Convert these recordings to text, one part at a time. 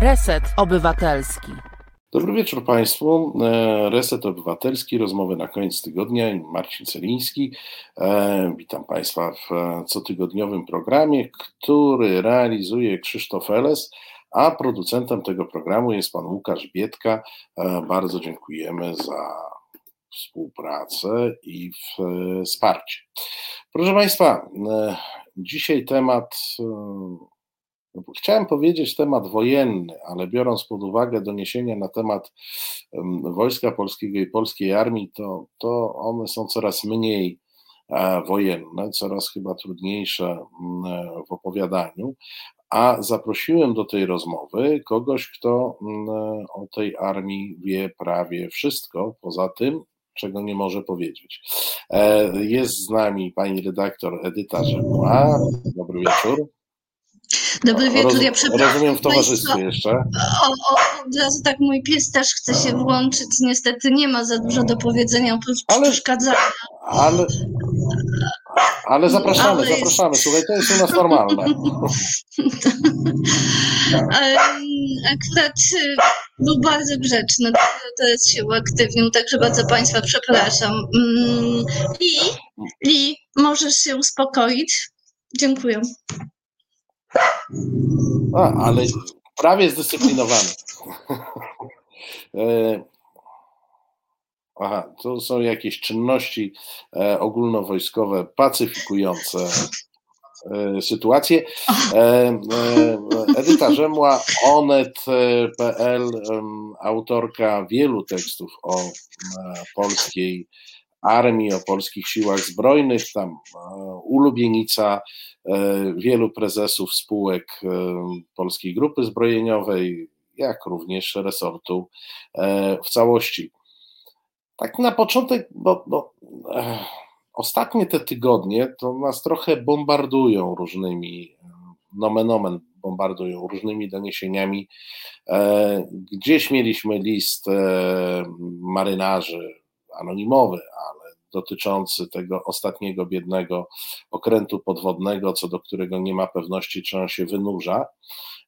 Reset Obywatelski. Dobry wieczór Państwu. E, Reset Obywatelski, rozmowy na koniec tygodnia. Marcin Celiński. E, witam Państwa w cotygodniowym programie, który realizuje Krzysztof Eles, a producentem tego programu jest pan Łukasz Bietka. E, bardzo dziękujemy za współpracę i wsparcie. Proszę Państwa, dzisiaj temat chciałem powiedzieć temat wojenny, ale biorąc pod uwagę doniesienia na temat Wojska Polskiego i polskiej armii, to, to one są coraz mniej e, wojenne, coraz chyba trudniejsze e, w opowiadaniu. A zaprosiłem do tej rozmowy kogoś, kto o tej armii wie prawie wszystko, poza tym, czego nie może powiedzieć. E, jest z nami pani redaktor Edyta Rzemła. Dobry wieczór. Dobry wieczór, ja przepraszam. Rozumiem w towarzystwie Państwa, jeszcze. O, o, od razu tak mój pies też chce się włączyć. Niestety nie ma za dużo do powiedzenia oprócz ale, przeszkadzania. Ale, ale zapraszamy, ale zapraszamy. Słuchaj, to jest u nas normalne. Akurat y, był bardzo grzeczny, teraz się uaktywnił, także bardzo Państwa przepraszam. Mm, I, I możesz się uspokoić. Dziękuję. A, ale prawie zdyscyplinowany. E, aha, to są jakieś czynności e, ogólnowojskowe pacyfikujące e, sytuację. Edyta Rzemła, onet.pl, autorka wielu tekstów o polskiej armii, o polskich siłach zbrojnych, tam ulubienica E, wielu prezesów spółek e, Polskiej Grupy Zbrojeniowej, jak również resortu e, w całości. Tak na początek, bo, bo ostatnie te tygodnie to nas trochę bombardują różnymi, nomen omen, bombardują różnymi doniesieniami. Gdzieś mieliśmy list marynarzy anonimowy, dotyczący tego ostatniego biednego okrętu podwodnego, co do którego nie ma pewności, czy on się wynurza.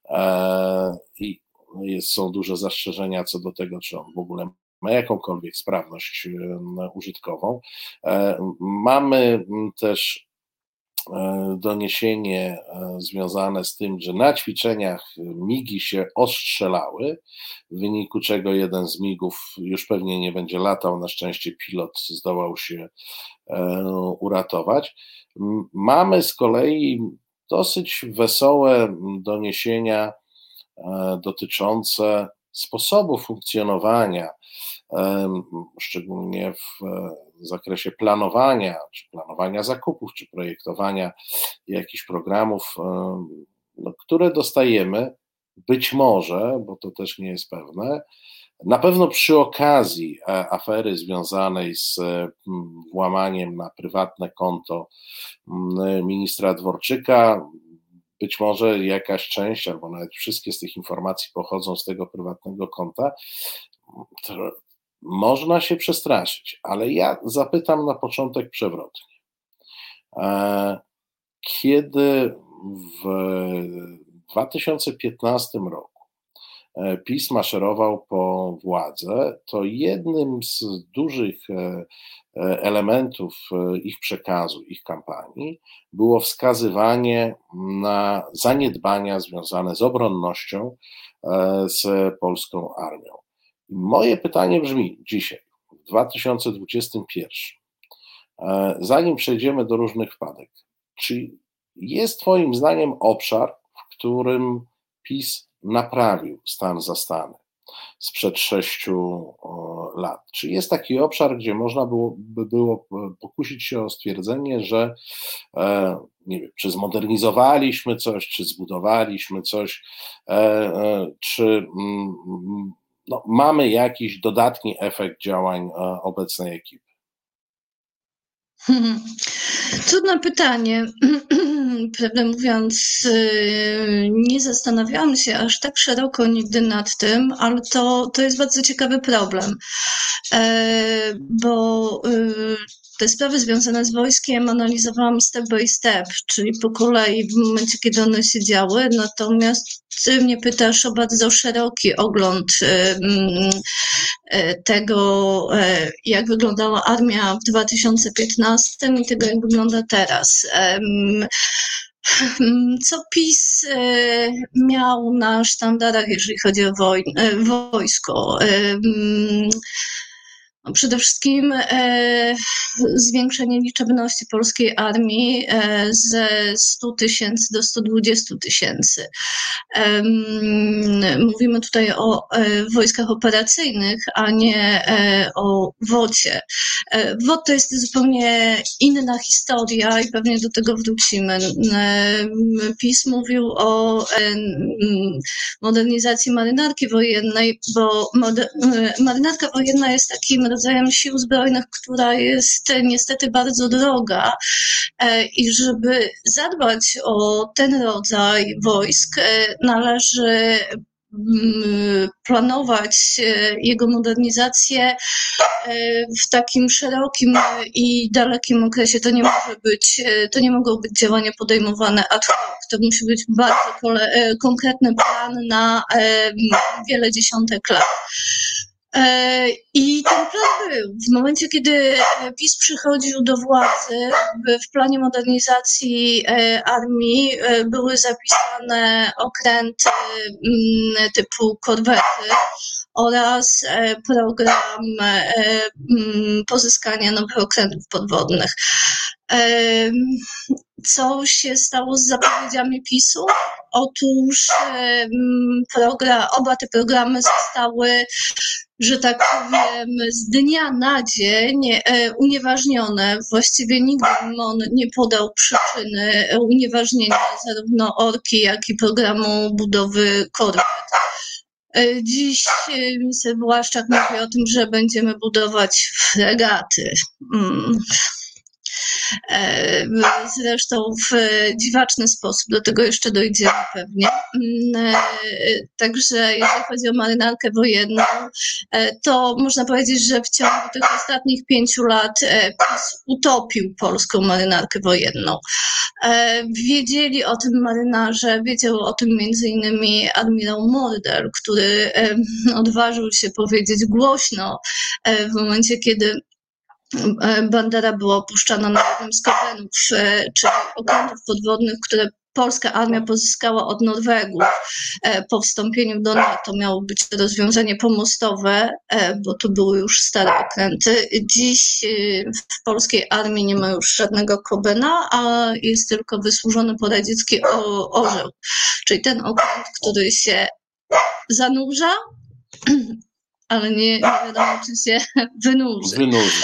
E, I jest, są duże zastrzeżenia co do tego, czy on w ogóle ma jakąkolwiek sprawność użytkową. E, mamy też doniesienie e, związane z tym, że na ćwiczeniach migi się ostrzelały, w wyniku czego jeden z migów już pewnie nie będzie latał. Na szczęście pilot zdołał się e, uratować. Mamy z kolei dosyć wesołe doniesienia dotyczące sposobu funkcjonowania, szczególnie w w zakresie planowania, czy planowania zakupów, czy projektowania jakichś programów, no, które dostajemy, być może, bo to też nie jest pewne, na pewno przy okazji e, afery związanej z włamaniem na prywatne konto ministra Dworczyka, być może jakaś część, albo nawet wszystkie z tych informacji pochodzą z tego prywatnego konta można się przestraszyć, ale ja zapytam na początek przewrotnie. E, kiedy w 2015 roku e, PiS maszerował po władzę, to jednym z dużych e, elementów ich przekazu, ich kampanii było wskazywanie na zaniedbania związane z obronnością, z polską armią. Moje pytanie brzmi dzisiaj, w 2021, e, zanim przejdziemy do różnych wpadek, czy jest Twoim zdaniem obszar, w którym PiS naprawił stan zastany sprzed sześciu lat? Czy jest taki obszar, gdzie można by było pokusić się o stwierdzenie, że e, nie wiem, czy zmodernizowaliśmy coś, czy zbudowaliśmy coś, e, czy mm, no, mamy jakiś dodatni efekt działań e, obecnej ekipy? Trudne pytanie. Prawdę mówiąc, y, nie zastanawiałam się aż tak szeroko nigdy nad tym, ale to, to jest bardzo ciekawy problem, e, bo y, te sprawy związane z wojskiem analizowałam step by step, czyli po kolei w momencie, kiedy one się działy, natomiast ty mnie pytasz o bardzo szeroki ogląd tego, jak wyglądała armia w 2015 i tego, jak wygląda teraz. Co PiS miał na sztandarach, jeżeli chodzi o wojsko? No, przede wszystkim e, zwiększenie liczebności polskiej armii e, ze 100 tysięcy do 120 tysięcy. E, mówimy tutaj o e, wojskach operacyjnych, a nie e, o WOcie. E, WOT to jest zupełnie inna historia i pewnie do tego wrócimy. PiS mówił o modernizacji marynarki wojennej, bo marynarka wojenna jest takim rodzajem sił zbrojnych, która jest niestety bardzo droga e, i żeby zadbać o ten rodzaj wojsk e, należy mm, planować e, jego modernizację w takim szerokim i dalekim okresie. To nie może być, to nie mogą być działania podejmowane ad hoc. To musi być bardzo konkretny plan na wiele dziesiątek lat. E, I ten plan był. W momencie, kiedy PiS przychodził do władzy, w planie modernizacji e, armii e, były zapisane okręty mm, typu korwety oraz program mm, pozyskania nowych okrętów podwodnych. Co się stało z zapowiedziami PiSu? Otóż program, oba te programy zostały że tak powiem, z dnia na dzień e, unieważnione. Właściwie nigdy MON nie podał przyczyny unieważnienia zarówno Orki, jak i programu budowy korwet. E, dziś e, minister Błaszczak mówi o tym, że będziemy budować fregaty. E, zresztą w dziwaczny sposób, do tego jeszcze dojdziemy pewnie. Mm, e, także jeżeli chodzi o marynarkę wojenną, e, to można powiedzieć, że w ciągu tych ostatnich pięciu lat PiS utopił polską marynarkę wojenną. Wiedzieli o tym marynarze, wiedział o tym między innymi admirał Morder, który odważył się powiedzieć głośno w momencie, kiedy Bandera była opuszczana na jednym z kowenów, e, czyli okrętów podwodnych, które polska armia pozyskała od Norwegów e, po wstąpieniu do NATO. Miało być rozwiązanie pomostowe, bo to były już stare okręty. Dziś w polskiej armii nie ma już żadnego Kobena, a jest tylko wysłużony poradziecki orzeł, czyli ten okręt, który się zanurza, ale nie, nie wiadomo, czy się wynurzy. Wynurzy.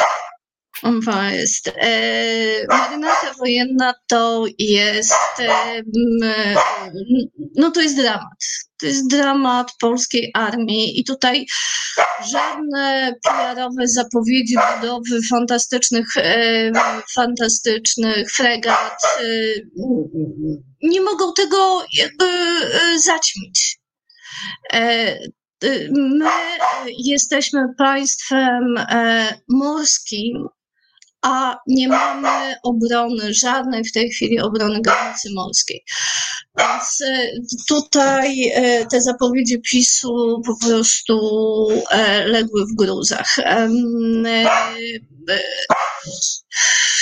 To jest. E, marynarka wojenna to jest. E, no to jest dramat. To jest dramat polskiej armii i tutaj żadne PR-owe zapowiedzi budowy fantastycznych, e, fantastycznych fregat nie mogą tego jakby zaćmić. My jesteśmy państwem morskim, a nie mamy obrony, żadnej w tej chwili obrony granicy morskiej. Więc e, tutaj e, te zapowiedzi PiSu po prostu e, legły w gruzach.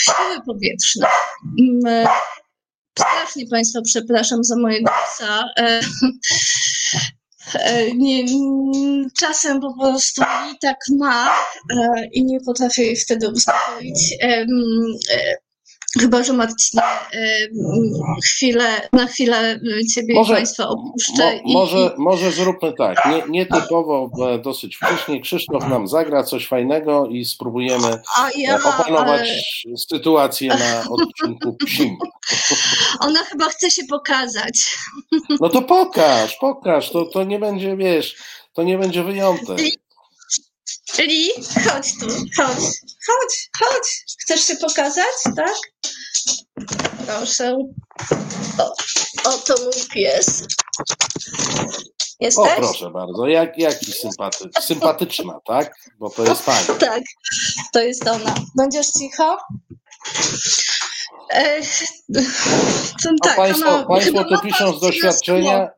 Siły powietrzne. Strasznie Państwa przepraszam za mojego psa. E, nie, czasem po prostu tak ma e, i nie potrafię jej wtedy uspokoić. E, chyba, że Marcinie, chwilę, na chwilę Ciebie może, i Państwa opuszczę. Mo, może, i... może zróbmy tak, nie, nietypowo, dosyć wcześnie Krzysztof nam zagra coś fajnego i spróbujemy ja, opanować ale... sytuację na odcinku psim. Ona chyba chce się pokazać. No to pokaż, pokaż, to, to nie będzie, wiesz, to nie będzie wyjątek. Li, chodź tu, chodź, chodź, chodź. Chcesz się pokazać, tak? Proszę. O, oto mój pies. Jesteś? O, proszę bardzo, jak, jaki sympaty, sympatyczna, tak? Bo to jest pani. Tak, to jest ona. Będziesz cicho? E, to, A tak, państwo, ona państwo ma piszą z doświadczenia,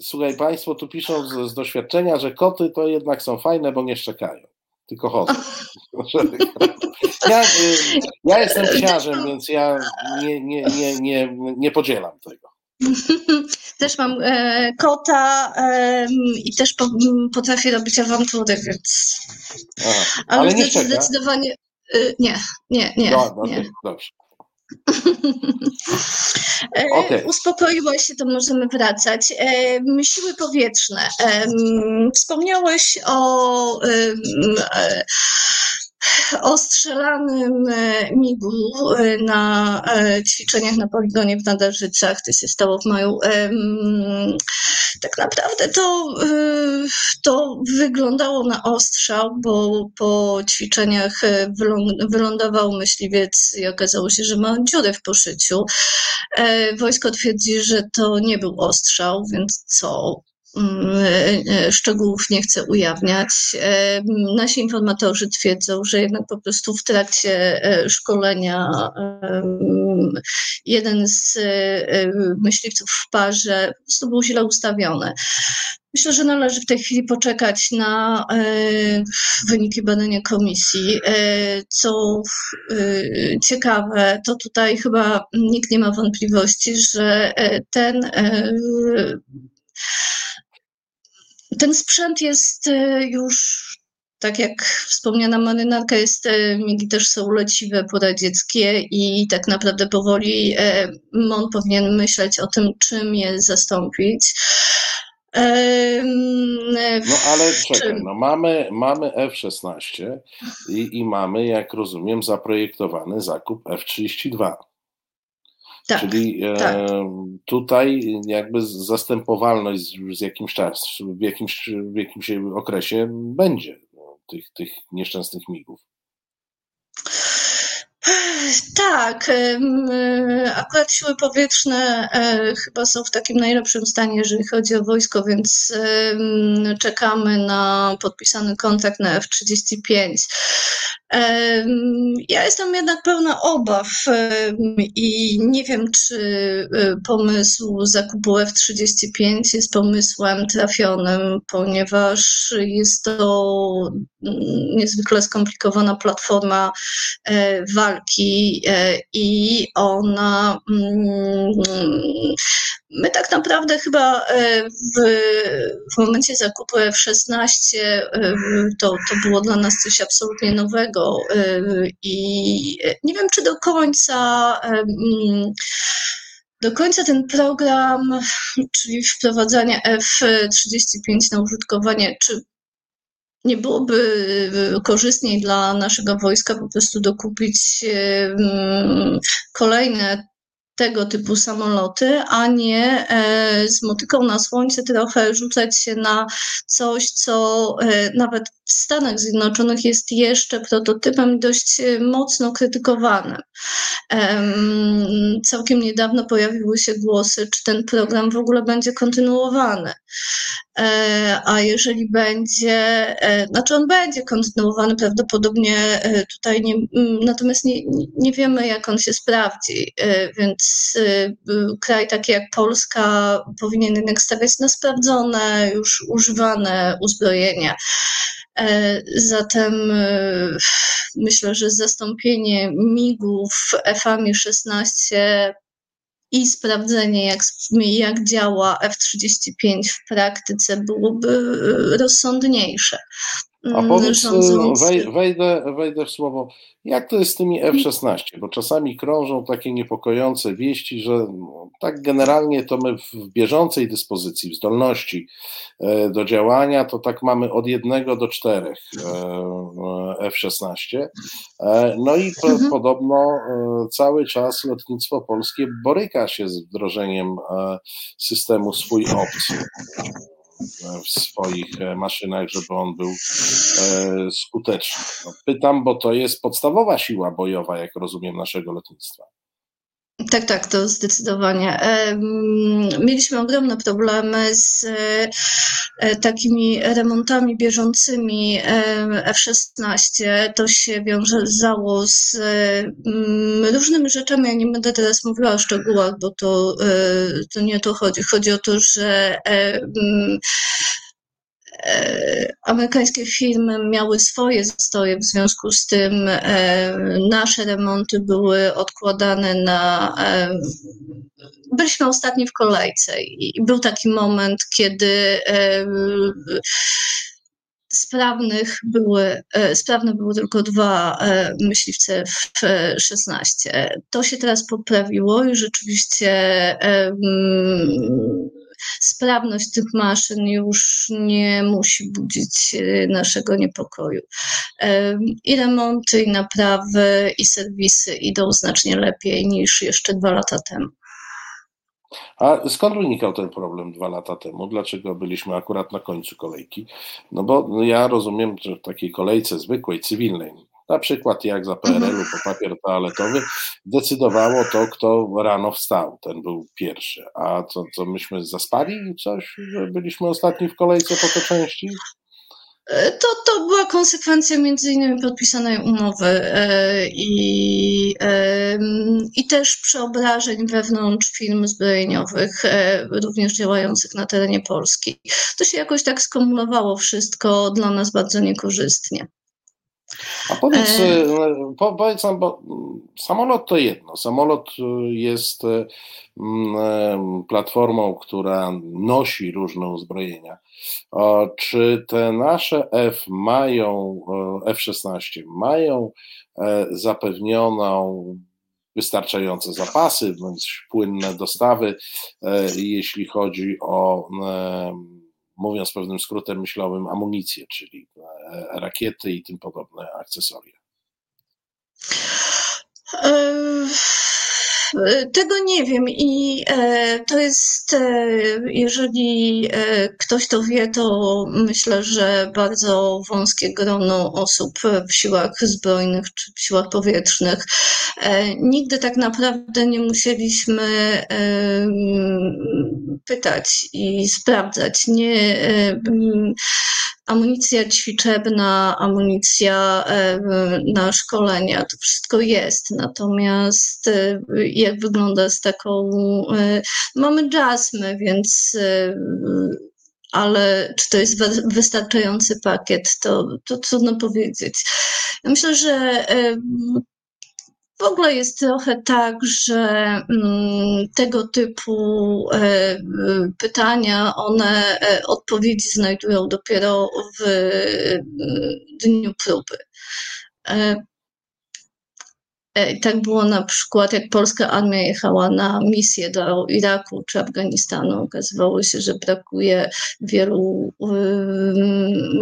słuchaj, państwo tu piszą z, z doświadczenia, że koty to jednak są fajne, bo nie szczekają, tylko chodzą. Ja, ja jestem psiarzem, więc ja nie, nie, nie, nie, nie podzielam tego. Też mam e, kota e, i też po, potrafię robić awantury, więc. Aha. Ale, Ale nie zdecydowanie. y, nie, nie, nie. No, no, nie. dobrze. E, Okej. Uspokoiłaś się, to możemy wracać. E, Siły powietrzne. Wspomniałeś o, em, e, migu e, na e, ćwiczeniach na poligonie w Nadarzycach. To się stało w maju. Tak naprawdę to, to wyglądało na ostrzał, bo po ćwiczeniach wylą- wylądował myśliwiec i okazało się, że ma dziurę w poszyciu. Wojsko twierdzi, że to nie był ostrzał, więc co? E, e, Szczegółów nie chcę ujawniać. E, Nasi informatorzy twierdzą, że jednak po prostu w trakcie szkolenia jeden z myśliwców w parze po prostu był źle ustawiony. Myślę, że należy w tej chwili poczekać na wyniki badania komisji. Co ciekawe, to tutaj chyba nikt nie ma wątpliwości, że ten, ten sprzęt jest e, już, tak jak wspomniana marynarka, jest, e, migi też są leciwe poradzieckie i tak naprawdę powoli e, MON powinien myśleć o tym, czym je zastąpić. No ale czekaj, no mamy, mamy F-16 i, i mamy, jak rozumiem, zaprojektowany zakup F-32. Tak, Czyli e, tak. tutaj jakby zastępowalność z, z jakimś czas, w jakimś, w jakimś okresie będzie no, tych, tych nieszczęsnych migów. Tak, e, akurat siły powietrzne e, chyba są w takim najlepszym stanie, jeżeli chodzi o wojsko, więc czekamy na podpisany kontrakt na F-35. Em, Ja jestem jednak pełna obaw i nie wiem, czy e, pomysł zakupu F-35 jest pomysłem trafionym, ponieważ jest to mm, niezwykle skomplikowana platforma e, e, i ona. mm, My tak naprawdę chyba e, w, w momencie zakupu F-16 e, to, to było dla nas coś absolutnie nowego i nie wiem, czy do końca. mm, Do końca ten program, czyli wprowadzania F-35 na użytkowanie, czy nie byłoby e, korzystniej dla naszego wojska po prostu dokupić em, kolejne tego typu samoloty, a nie e, z motyką na słońce trochę rzucać się na coś, co e, nawet w Stanach Zjednoczonych jest jeszcze prototypem dość e, mocno krytykowanym. Em, Całkiem niedawno pojawiły się głosy, czy ten program w ogóle będzie kontynuowany. A jeżeli będzie, znaczy on będzie kontynuowany prawdopodobnie tutaj, nie, natomiast nie, nie wiemy, jak on się sprawdzi, więc kraj taki jak Polska powinien jednak stawiać na sprawdzone, już używane uzbrojenia. E, Zatem e, myślę, że zastąpienie migów F-ami 16 i sprawdzenie, jak, jak działa F-35 w praktyce, byłoby rozsądniejsze. A Mm, powiedz, wej, wejdę, wejdę w słowo, jak to jest z tymi F-16? Bo czasami krążą takie niepokojące wieści, że no, tak generalnie to my w bieżącej dyspozycji, w zdolności e, do działania, to tak mamy od jednego do czterech e, e, F-16. E, No i Mhm. podobno e, cały czas lotnictwo polskie boryka się z wdrożeniem e, systemu swój obcy w swoich e, maszynach, żeby on był e, skuteczny. No, pytam, bo to jest podstawowa siła bojowa, jak rozumiem, naszego lotnictwa. Tak, tak, to zdecydowanie. Mieliśmy ogromne problemy z e, takimi remontami bieżącymi F-16. To się wiązało z różnymi rzeczami. Ja nie będę teraz mówiła o szczegółach, bo to, e, to nie o to chodzi. Chodzi o to, że E, amerykańskie firmy miały swoje zastoje, w związku z tym e, nasze remonty były odkładane na. E, byliśmy ostatni w kolejce i był taki moment, kiedy sprawnych były, sprawne były tylko dwa myśliwce F-16. To się teraz poprawiło i rzeczywiście sprawność tych maszyn już nie musi budzić e, naszego niepokoju. I remonty, i naprawy, i serwisy idą znacznie lepiej niż jeszcze dwa lata temu. A skąd wynikał ten problem dwa lata temu? Dlaczego byliśmy akurat na końcu kolejki? No bo ja rozumiem, że w takiej kolejce zwykłej, cywilnej, na przykład jak za PRL-u mhm. po papier toaletowy, decydowało to, kto rano wstał. Ten był pierwszy. A co, co myśmy zaspali coś, że byliśmy ostatni w kolejce po te części? E, to, to była konsekwencja między innymi podpisanej umowy e, i, i też przeobrażeń wewnątrz firm zbrojeniowych, e, również działających na terenie Polski. To się jakoś tak skumulowało wszystko dla nas bardzo niekorzystnie. A powiedz, e... e po, powiedz nam, bo samolot to jedno. Samolot e, jest e, platformą, która nosi różne uzbrojenia. Czy te nasze F mają, F-16 mają zapewnioną wystarczające zapasy, bądź płynne dostawy, jeśli chodzi o mówiąc pewnym skrótem myślowym, amunicję, czyli e, rakiety i tym podobne akcesoria? Tego nie wiem i e, to jest, e, jeżeli ktoś to wie, to myślę, że bardzo wąskie grono osób w siłach zbrojnych czy w siłach powietrznych. Nigdy tak naprawdę nie musieliśmy pytać i sprawdzać. Nie, e, amunicja ćwiczebna, amunicja e, na szkolenia, to wszystko jest. Natomiast e, jak wygląda z taką. Mamy jasmy, więc ale czy to jest wystarczający pakiet, to, to trudno powiedzieć. Ja myślę, że w ogóle jest trochę tak, że mm, tego typu e, pytania, one e, odpowiedzi znajdują dopiero w e, dniu próby. Tak było na przykład, jak polska armia jechała na misję do Iraku czy Afganistanu. Okazywało się, że brakuje wielu,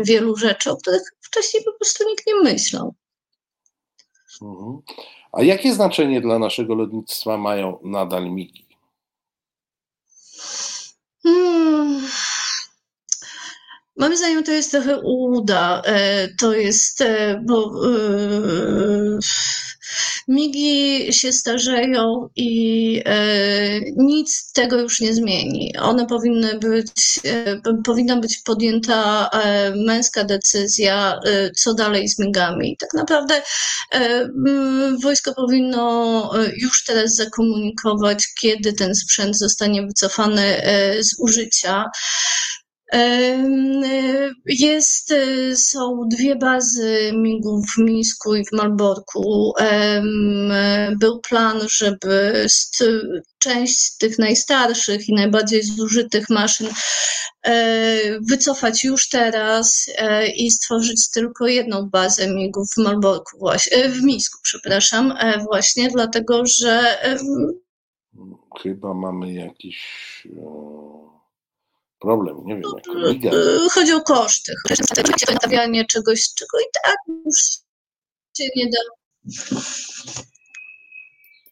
wielu rzeczy, o których wcześniej po prostu nikt nie myślał. Mhm. A jakie znaczenie dla naszego lotnictwa mają nadal migi? Hmm. Moim zdaniem to jest trochę uda. E, to jest, e, bo e, Migi się starzeją i e, nic tego już nie zmieni. One powinny być, e, powinna być podjęta e, męska decyzja, co dalej z migami. Tak naprawdę wojsko powinno już teraz zakomunikować, kiedy ten sprzęt zostanie wycofany z użycia. Jest, y, są dwie bazy MIG-ów w Mińsku i w Malborku. Był plan, żeby część tych najstarszych i najbardziej zużytych maszyn e, wycofać już teraz e, i stworzyć tylko jedną bazę MIG-ów w Malborku, właśnie, e, w Mińsku, przepraszam, właśnie dlatego, że chyba mamy jakiś problem, nie wiem, jako liga. Chodzi o koszty. Stawianie czegoś, czego i tak już się nie da.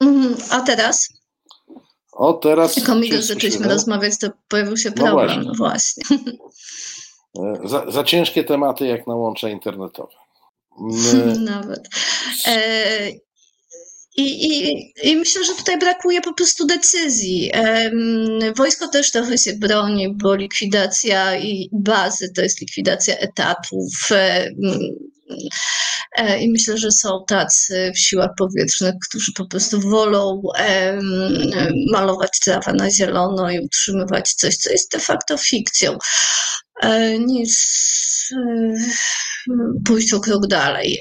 Mhm, a teraz? O, teraz. Jak o zaczęliśmy rozmawiać, to pojawił się no problem. No właśnie. E, za, za, ciężkie tematy jak na łącze internetowe. My... Nawet. E, I, i, I myślę, że tutaj brakuje po prostu decyzji. Wojsko też trochę się broni, bo likwidacja i bazy to jest likwidacja etatów. E, I myślę, że są tacy w siłach powietrznych, którzy po prostu wolą malować trawę na zielono i utrzymywać coś, co jest de facto fikcją, e, niż e, pójść o krok dalej.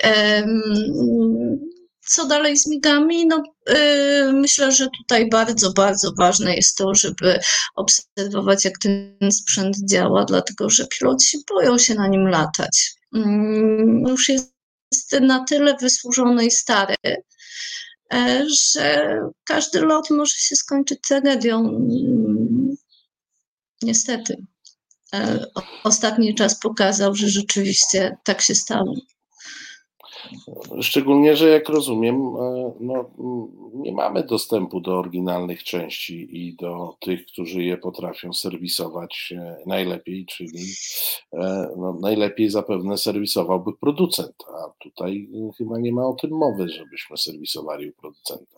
Co dalej z migami? No, yy, myślę, że tutaj bardzo, bardzo ważne jest to, żeby obserwować, jak ten sprzęt działa, dlatego że piloci boją się na nim latać. Yy, już jest na tyle wysłużony i stary, yy, że każdy lot może się skończyć tragedią. Niestety. Yy, ostatni czas pokazał, że rzeczywiście tak się stało. Szczególnie, że jak rozumiem, e, no, nie mamy dostępu do oryginalnych części i do tych, którzy je potrafią serwisować e, najlepiej, czyli e, no, najlepiej zapewne serwisowałby producent, a tutaj chyba nie ma o tym mowy, żebyśmy serwisowali u producenta.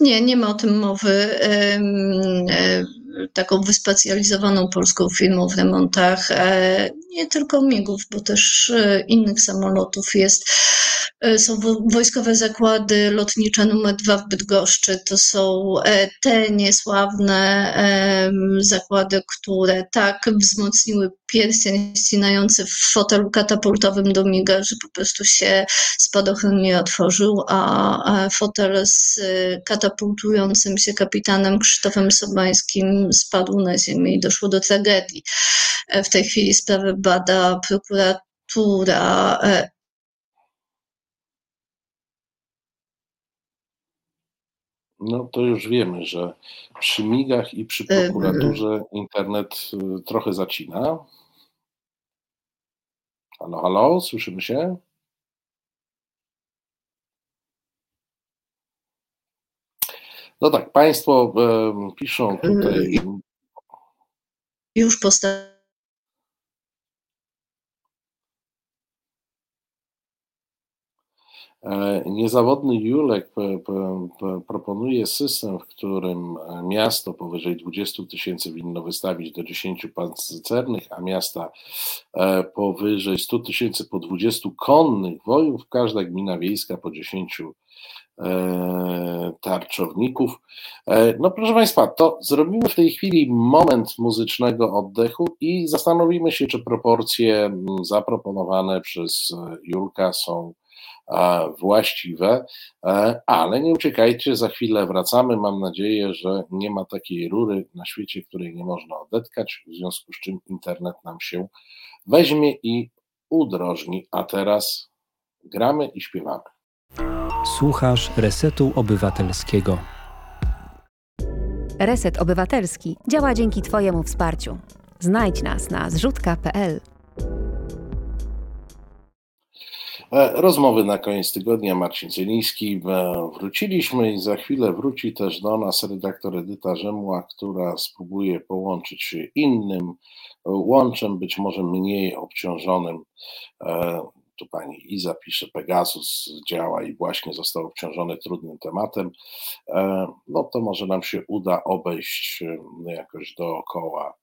Nie, nie ma o tym mowy taką wyspecjalizowaną polską firmą w remontach nie tylko migów, bo też e, innych samolotów jest. E, są wojskowe zakłady lotnicze numer dwa w Bydgoszczy. To są te niesławne zakłady, które tak wzmocniły pierścień ścinający w fotelu katapultowym do miga, że po prostu się spadochron nie otworzył, a fotel z katapultującym się kapitanem Krzysztofem Sobańskim spadł na ziemię i doszło do tragedii. E, w tej chwili sprawę bada prokuratura. E, no to już wiemy, że przy migach i przy prokuraturze internet trochę zacina. Halo, halo, słyszymy się? No tak, Państwo piszą tutaj. Już postawiłem. Niezawodny Julek proponuje system, w którym miasto powyżej 20 tysięcy winno wystawić do 10 pancernych, a miasta e, powyżej 100 tysięcy po 20 konnych wojów, każda gmina wiejska po 10 E, tarczowników. E, no proszę Państwa, to zrobimy w tej chwili moment muzycznego oddechu i zastanowimy się, czy proporcje zaproponowane przez Julka są właściwe, e, ale nie uciekajcie, za chwilę wracamy. Mam nadzieję, że nie ma takiej rury na świecie, której nie można odetkać, w związku z czym internet nam się weźmie i udrożni. A teraz gramy i śpiewamy. Słuchasz Resetu Obywatelskiego. Reset Obywatelski działa dzięki Twojemu wsparciu. Znajdź nas na zrzutka.pl. E, rozmowy na koniec tygodnia. Marcin Cyliński. E, wróciliśmy i za chwilę wróci też do nas redaktor Edyta Rzemła, która spróbuje połączyć się innym łączem, być może mniej obciążonym e, tu pani Iza pisze, Pegasus działa i właśnie został obciążony trudnym tematem, e, no to może nam się uda obejść e, jakoś dookoła,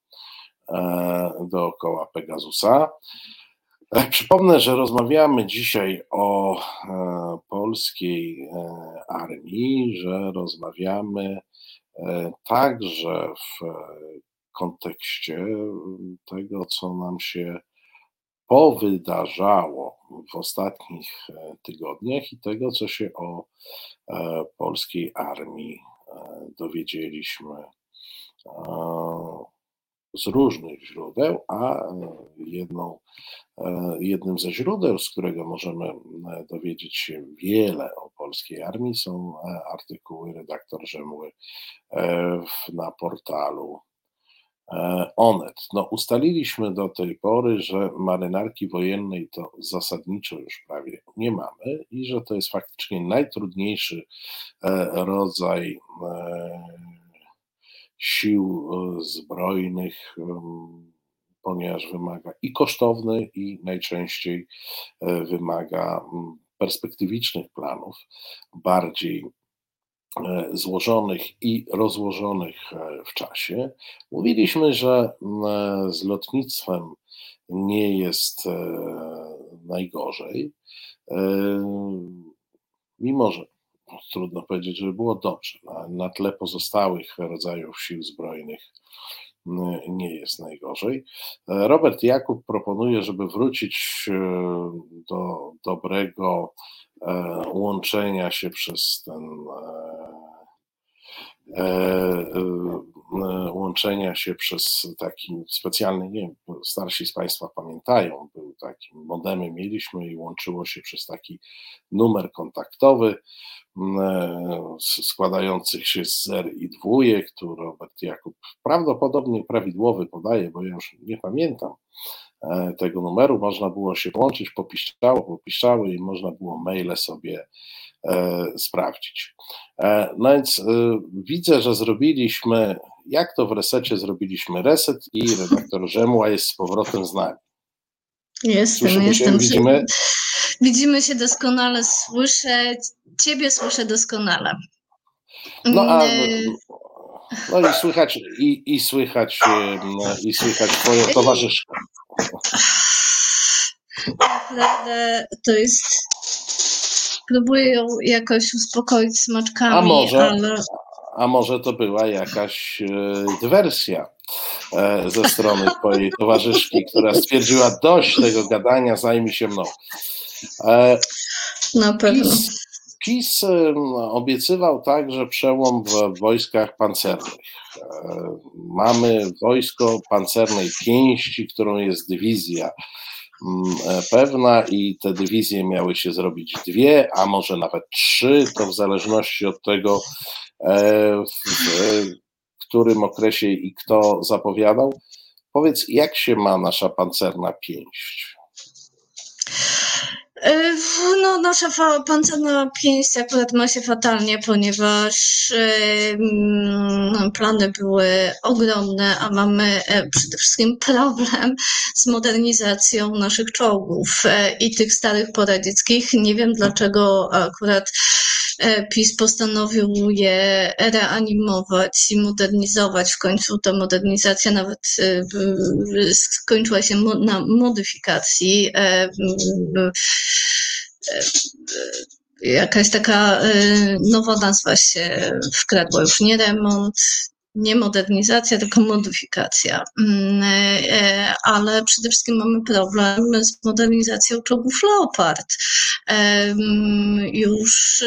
e, dookoła Pegasusa. Przypomnę, że rozmawiamy dzisiaj o polskiej armii, że rozmawiamy także w kontekście tego, co nam się powydarzało w ostatnich e, tygodniach i tego, co się o e, polskiej armii e, dowiedzieliśmy z różnych źródeł, a jedną, jednym ze źródeł, z którego możemy dowiedzieć się wiele o polskiej armii, są artykuły redaktor Rzemły na portalu E, Onet. No, ustaliliśmy do tej pory, że marynarki wojennej to zasadniczo już prawie nie mamy i że to jest faktycznie najtrudniejszy e, rodzaj e, sił zbrojnych, ponieważ wymaga i kosztowny, i najczęściej wymaga perspektywicznych planów, bardziej złożonych i rozłożonych w czasie. Mówiliśmy, że z lotnictwem nie jest najgorzej, mimo że trudno powiedzieć, żeby było dobrze. Na, na tle pozostałych rodzajów sił zbrojnych nie jest najgorzej. Robert Jakub proponuje, żeby wrócić e, do dobrego e, łączenia się przez ten e, łączenia się przez taki specjalny, nie wiem, starsi z Państwa pamiętają, był taki modemy mieliśmy i łączyło się przez taki numer kontaktowy składających się z zer i dwójek, tu Robert Jakub prawdopodobnie prawidłowy podaje, bo ja już nie pamiętam e, tego numeru, można było się połączyć, popiszczało, popiszczały i można było maile sobie e, sprawdzić. E, no więc widzę, że zrobiliśmy, jak to w resecie zrobiliśmy reset i redaktor Rzemła jest z powrotem z nami. Jestem, Słyszymy jestem. Się, widzimy? Widzimy się doskonale, słyszę Ciebie słyszę doskonale. No a no i słychać i, i słychać i słychać twoją towarzyszkę. Naprawdę to jest próbuję ją jakoś uspokoić smaczkami, a może, ale... A może to była jakaś e, dywersja e, ze strony twojej towarzyszki, która stwierdziła dość tego gadania, zajmij się mną. E, Na pewno. PiS obiecywał także przełom w wojskach pancernych. Mamy wojsko pancernej pięści, którą jest dywizja mm, pewna i te dywizje miały się zrobić dwie, a może nawet trzy, to w zależności od tego, w którym okresie i kto zapowiadał. Powiedz, jak się ma nasza pancerna pięść? E, no, nasza pancerna pięść akurat ma się fatalnie, ponieważ no, plany były ogromne, a mamy e, przede wszystkim problem z modernizacją naszych czołgów e, i tych starych poradzieckich. Nie wiem dlaczego akurat PiS postanowił je reanimować i modernizować. W końcu ta modernizacja nawet skończyła się na modyfikacji jakaś taka nowa nazwa się wkradła, już nie remont, nie modernizacja, tylko modyfikacja. Mm, ale przede wszystkim mamy problem z modernizacją czołgów Leopard. Już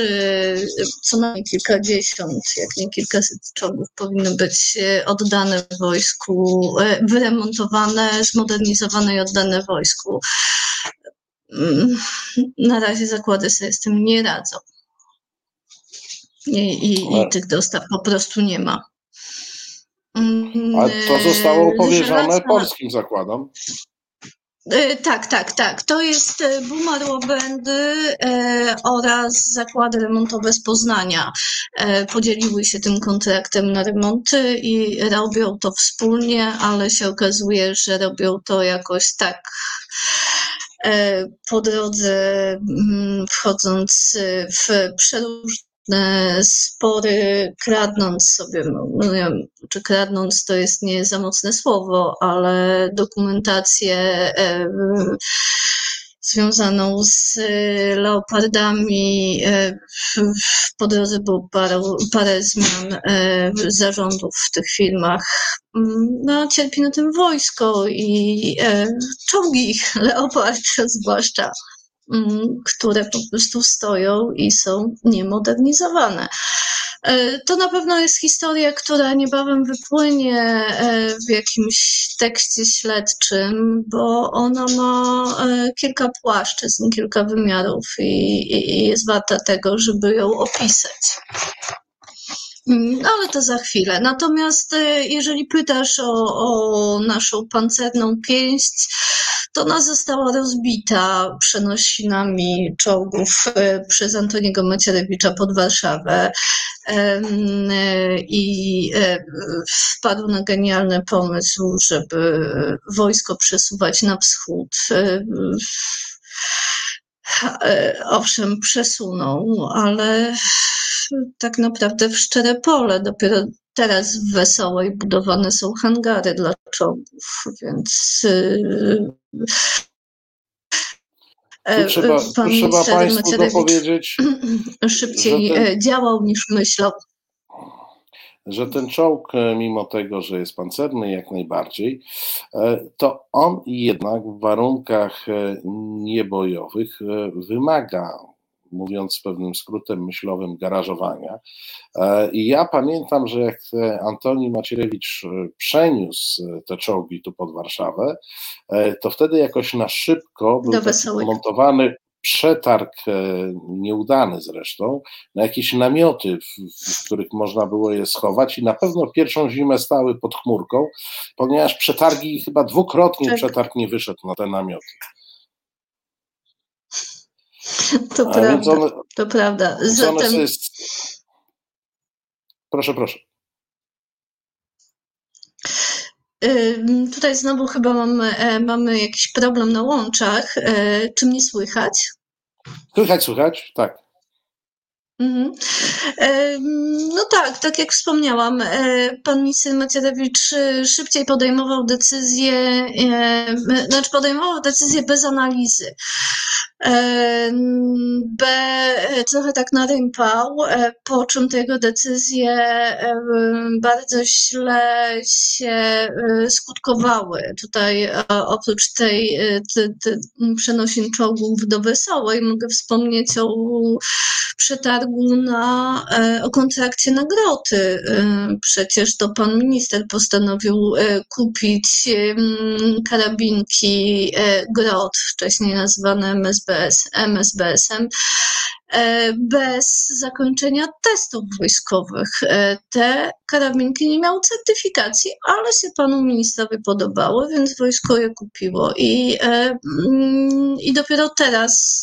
co najmniej kilkadziesiąt, jak nie kilkaset czołgów powinno być oddane wojsku, wyremontowane, zmodernizowane i oddane wojsku. Mm, na razie zakłady sobie z tym nie radzą. I, i, i tych dostaw po prostu nie ma. Mm, A to zostało powierzone polskim zakładom? E, tak, tak, tak. To jest e, Bumar Łobędy e, oraz zakłady remontowe z Poznania. Podzieliły się tym kontraktem na remonty i robią to wspólnie, ale się okazuje, że robią to jakoś tak po drodze mm, wchodząc w przeróżne spory, kradnąc sobie, no, no czy kradnąc to jest nie za mocne słowo, ale dokumentację e, związaną z leopardami. E, po drodze było parę, parę zmian zarządów w tych filmach Mm, no, cierpi na tym wojsko i e, czołgi Leopard zwłaszcza, które po prostu stoją i są niemodernizowane. E, to na pewno jest historia, która niebawem wypłynie e, w jakimś tekście śledczym, bo ona ma e, kilka płaszczyzn, kilka wymiarów i, i jest warta tego, żeby ją opisać. Mm, ale to za chwilę. Natomiast y, jeżeli pytasz o, o naszą pancerną pięść, to ona została rozbita przenosinami czołgów y, przez Antoniego Macierewicza pod Warszawę y, i wpadł na genialny pomysł, żeby wojsko przesuwać na wschód owszem, przesunął, ale tak naprawdę w szczere pole. Dopiero teraz w Wesołej budowane są hangary dla czołgów, więc tu trzeba, tu trzeba Państwu dopowiedzieć, szybciej ten, działał niż myślał że ten czołg, e, mimo tego, że jest pancerny jak najbardziej, e, to on jednak w warunkach e, niebojowych wymaga mówiąc pewnym skrótem myślowym, garażowania. I ja pamiętam, że jak Antoni Macierewicz przeniósł te czołgi tu pod Warszawę, to wtedy jakoś na szybko był montowany przetarg, e, nieudany zresztą, na jakieś namioty, w, w, których można było je schować i na pewno pierwszą zimę stały pod chmurką, ponieważ przetargi, chyba dwukrotnie tak. przetarg nie wyszedł na te namioty. To A prawda, one, to prawda. Zatem... Jest... Proszę, proszę. Tutaj znowu chyba mamy, e, mamy jakiś problem na łączach. E, czy mnie słychać? Słychać, słychać, tak. Mhm. No tak, tak jak wspomniałam, e, pan minister Macierewicz szybciej podejmował decyzje, znaczy podejmował decyzje bez analizy. B trochę tak narympał, e, po czym te jego decyzje bardzo źle się e, skutkowały. Tutaj oprócz tej te, te przenosin czołgów do Wesołej mogę wspomnieć o przetargu na, e, o kontrakcie na groty. Przecież to pan minister postanowił kupić karabinki grot, wcześniej nazwane MSB MSBS, MSBS-em e, bez zakończenia testów wojskowych. E, te karabinki nie miały certyfikacji, ale się panu ministrowi podobały, więc wojsko je kupiło. I, e, mm, i dopiero teraz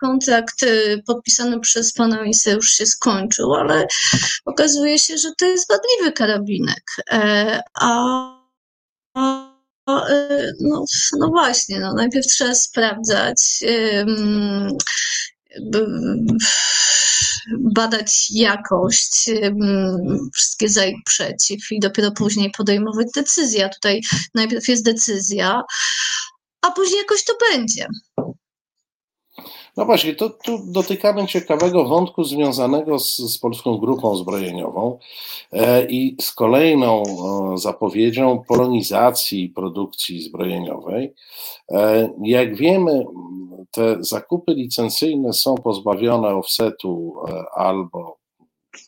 kontrakt podpisany przez pana ministra już się skończył, ale okazuje się, że to jest wadliwy karabinek. A no, no właśnie, no najpierw trzeba sprawdzać, badać jakość, wszystkie za i przeciw i dopiero później podejmować decyzję. Tutaj najpierw jest decyzja, a później jakoś to będzie. No właśnie, to tu dotykamy ciekawego wątku związanego z, z polską grupą zbrojeniową e, i z kolejną e, zapowiedzią polonizacji produkcji zbrojeniowej. E, jak wiemy, te zakupy licencyjne są pozbawione offsetu e, albo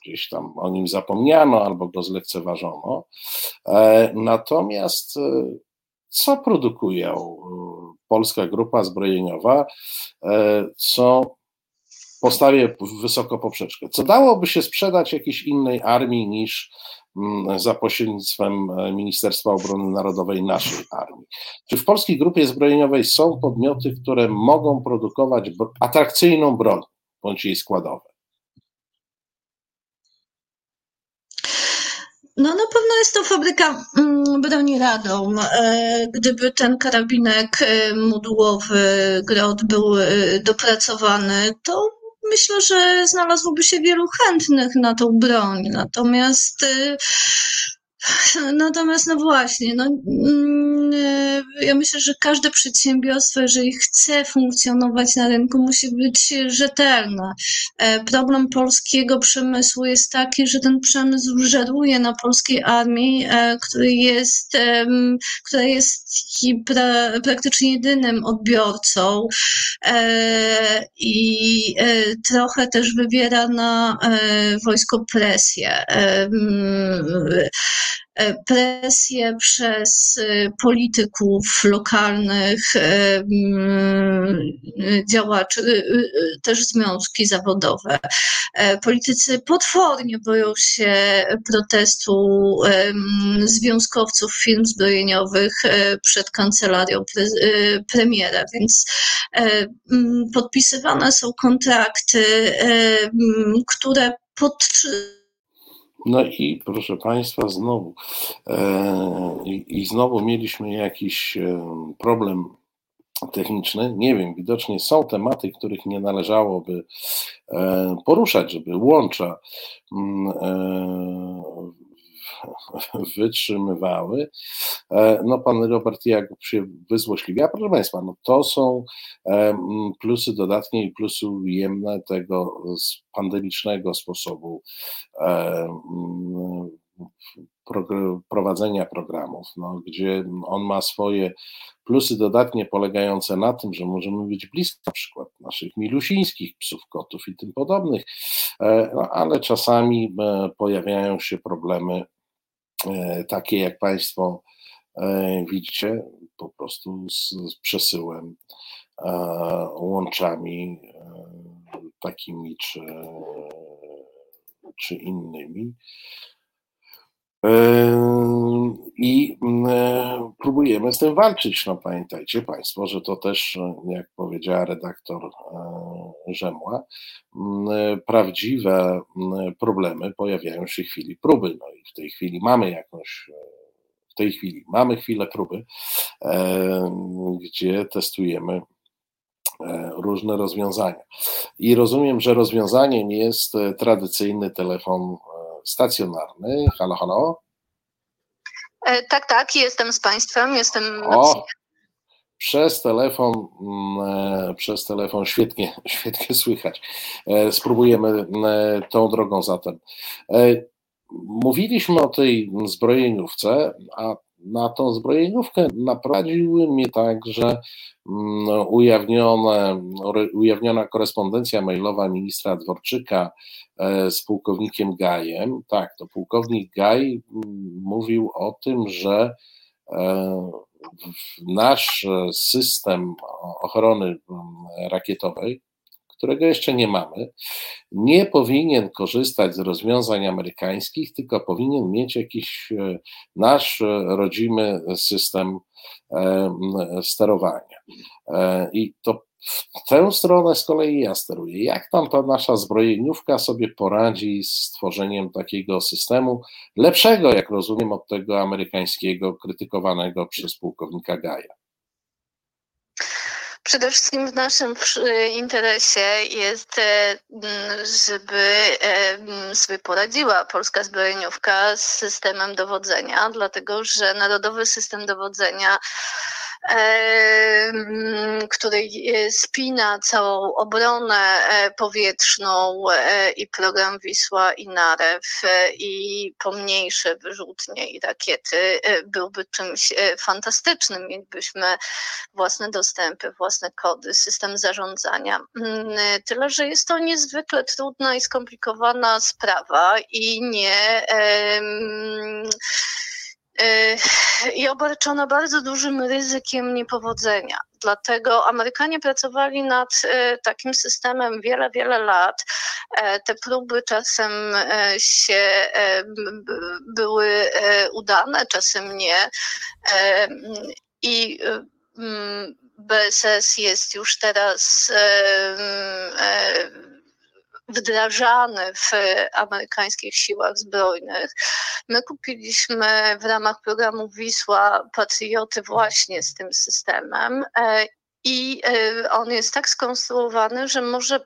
gdzieś tam o nim zapomniano, albo go zlekceważono. E, natomiast e, co produkują polska grupa zbrojeniowa, e, co postawię wysoko poprzeczkę. Co dałoby się sprzedać jakiejś innej armii niż mm, za pośrednictwem e, Ministerstwa Obrony Narodowej naszej armii. Czy w polskiej grupie zbrojeniowej są podmioty, które mogą produkować atrakcyjną broń bądź jej składowe? No na pewno jest to fabryka mm, broni Radom. E, gdyby ten karabinek e, modułowy Grot był e, dopracowany, to myślę, że znalazłoby się wielu chętnych na tą broń. Natomiast Natomiast no właśnie, no, mm, ja myślę, że każde przedsiębiorstwo, jeżeli chce funkcjonować na rynku, musi być rzetelne. E, problem polskiego przemysłu jest taki, że ten przemysł żeruje na polskiej armii, e, który jest, która jest pra, praktycznie jedynym odbiorcą e, i trochę też wywiera na wojsko presję presję przez e, polityków lokalnych, e, działaczy, też związki zawodowe. Politycy potwornie boją się protestu związkowców firm zbrojeniowych przed kancelarią premiera, więc podpisywane są kontrakty, które pod no i proszę Państwa, znowu e, i znowu mieliśmy jakiś e, problem techniczny. Nie wiem, widocznie są tematy, których nie należałoby e, poruszać, żeby łącza mm, e, wytrzymywały. E, no pan Robert jak się wyzłośliwia, proszę Państwa, no to są plusy dodatnie i plusy ujemne tego pandemicznego sposobu prowadzenia programów, no, gdzie on ma swoje plusy dodatnie polegające na tym, że możemy być blisko na przykład naszych milusińskich psów, kotów i tym podobnych, e, no, ale czasami e, pojawiają się problemy e, takie, jak Państwo widzicie, po prostu z, z przesyłem, łączami takimi czy, czy innymi. I e, próbujemy z tym walczyć. No pamiętajcie Państwo, że to też, jak powiedziała redaktor e, Rzemła, prawdziwe problemy pojawiają się w chwili próby. No i w tej chwili mamy jakąś, w tej chwili mamy chwilę próby, gdzie testujemy e, różne rozwiązania. I rozumiem, że rozwiązaniem jest tradycyjny telefon stacjonarny. Halo, halo? E, tak, tak, jestem z Państwem, jestem o, przez telefon, mm, e, przez telefon świetnie, świetnie słychać. E, spróbujemy tą drogą zatem. Mówiliśmy o tej zbrojeniówce, a na tą zbrojeniówkę naprowadziły mnie także mm, ujawnione, ujawniona korespondencja mailowa ministra Dworczyka e, z pułkownikiem Gajem. Tak, to pułkownik Gaj mm, mówił o tym, że e, nasz system ochrony mm, rakietowej którego jeszcze nie mamy, nie powinien korzystać z rozwiązań amerykańskich, tylko powinien mieć jakiś e, nasz e, rodzimy system e, sterowania. I to w tę stronę z kolei ja steruję. Jak tam ta nasza zbrojeniówka sobie poradzi z tworzeniem takiego systemu, lepszego, jak rozumiem, od tego amerykańskiego, krytykowanego przez pułkownika Gaja? Przede wszystkim w naszym interesie jest, e, żeby e, sobie poradziła polska zbrojeniówka z systemem dowodzenia, dlatego że narodowy system dowodzenia który e, spina całą obronę e, powietrzną e, i program Wisła i Narew i pomniejsze wyrzutnie i rakiety byłby czymś fantastycznym. Mielibyśmy własne dostępy, własne kody, system zarządzania. Mm, tyle, że jest to niezwykle trudna i skomplikowana sprawa i nie i obarczono bardzo dużym ryzykiem niepowodzenia. Dlatego Amerykanie pracowali nad e, takim systemem wiele, wiele lat. E, te próby czasem e, się były udane, czasem nie. I BSS jest już teraz wdrażany w amerykańskich siłach zbrojnych. My kupiliśmy w ramach programu Wisła Patrioty właśnie z tym systemem e, i e, on jest tak skonstruowany, że może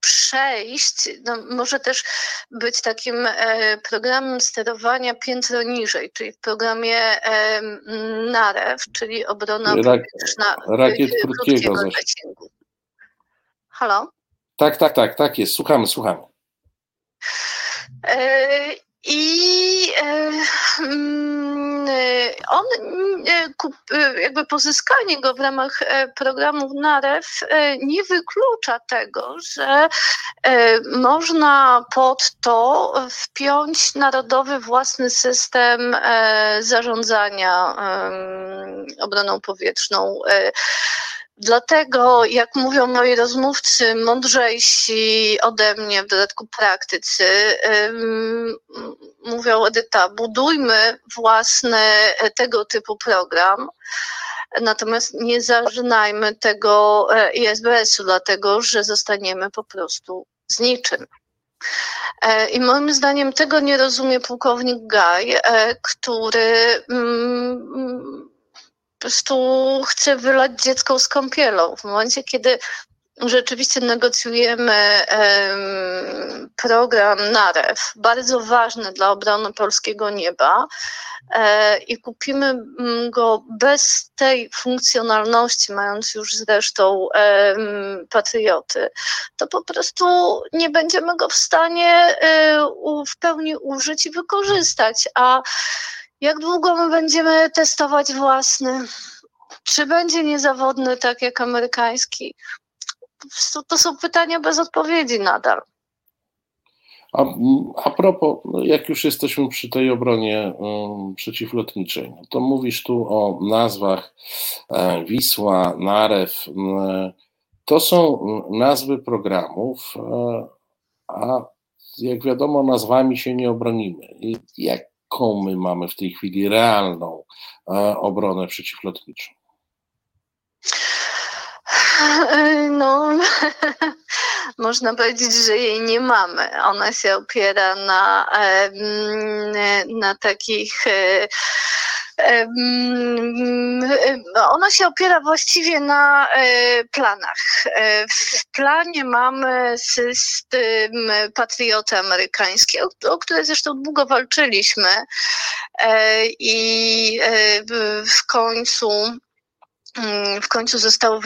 przejść, no, może też być takim e, programem sterowania piętro niżej, czyli w programie NAREW, czyli obrona Rak, rakiet krótkiego zasięgu. Halo? Tak, tak, tak, tak jest. Słuchamy, słuchamy. E, I e, mm, on, e, jakby pozyskanie go w ramach programów NAREW nie wyklucza tego, że można pod to wpiąć narodowy własny system zarządzania obroną powietrzną Dlatego, jak mówią moi rozmówcy, mądrzejsi ode mnie, w dodatku praktycy, mówią Edyta, budujmy własny tego typu program, natomiast nie zażynajmy tego e, ISBS-u, dlatego że zostaniemy po prostu z niczym. E, I moim zdaniem tego nie rozumie pułkownik Gaj, e, który prostu chce wylać dziecko z kąpielą. W momencie, kiedy rzeczywiście negocjujemy program NAREW, bardzo ważny dla obrony polskiego nieba e, i kupimy mm, go bez tej funkcjonalności, mając już zresztą patrioty, to po prostu nie będziemy go w stanie e, w pełni użyć i wykorzystać. A jak długo my będziemy testować własny? Czy będzie niezawodny tak jak amerykański? to są pytania bez odpowiedzi nadal. A, a propos, jak już jesteśmy przy tej obronie um, przeciwlotniczej, no to mówisz tu o nazwach e, Wisła, Narew. E, to są nazwy programów, e, a jak wiadomo, nazwami się nie obronimy. I jaką my mamy w tej chwili realną e, obronę przeciwlotniczą? No, można powiedzieć, że jej nie mamy. Ona się opiera na, na takich. E, ona się opiera właściwie na e, planach. E, w planie mamy system patrioty amerykańskiej, o który zresztą długo walczyliśmy i w końcu w końcu zostały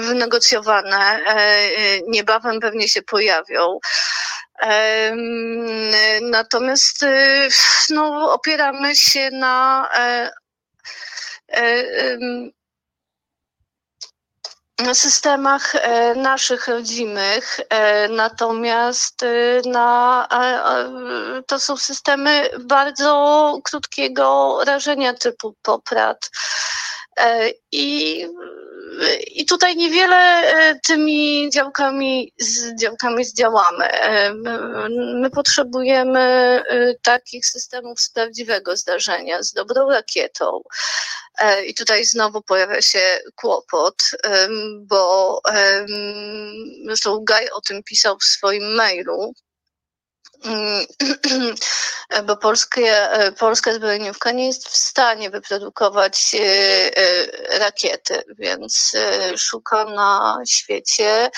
wynegocjowane, e, e, niebawem pewnie się pojawią. Natomiast e, no, opieramy się na na systemach naszych rodzimych, natomiast na, to są systemy bardzo krótkiego rażenia typu poprat. E, I, I tutaj niewiele e, tymi działkami, z działkami zdziałamy. E, my potrzebujemy takich systemów z prawdziwego zdarzenia, z dobrą rakietą. I tutaj znowu pojawia się kłopot, bo zresztą Gaj o tym pisał w swoim mailu, bo polskie, e, polska zbrojeniówka nie jest w stanie wyprodukować e, e, rakiety, więc szuka na świecie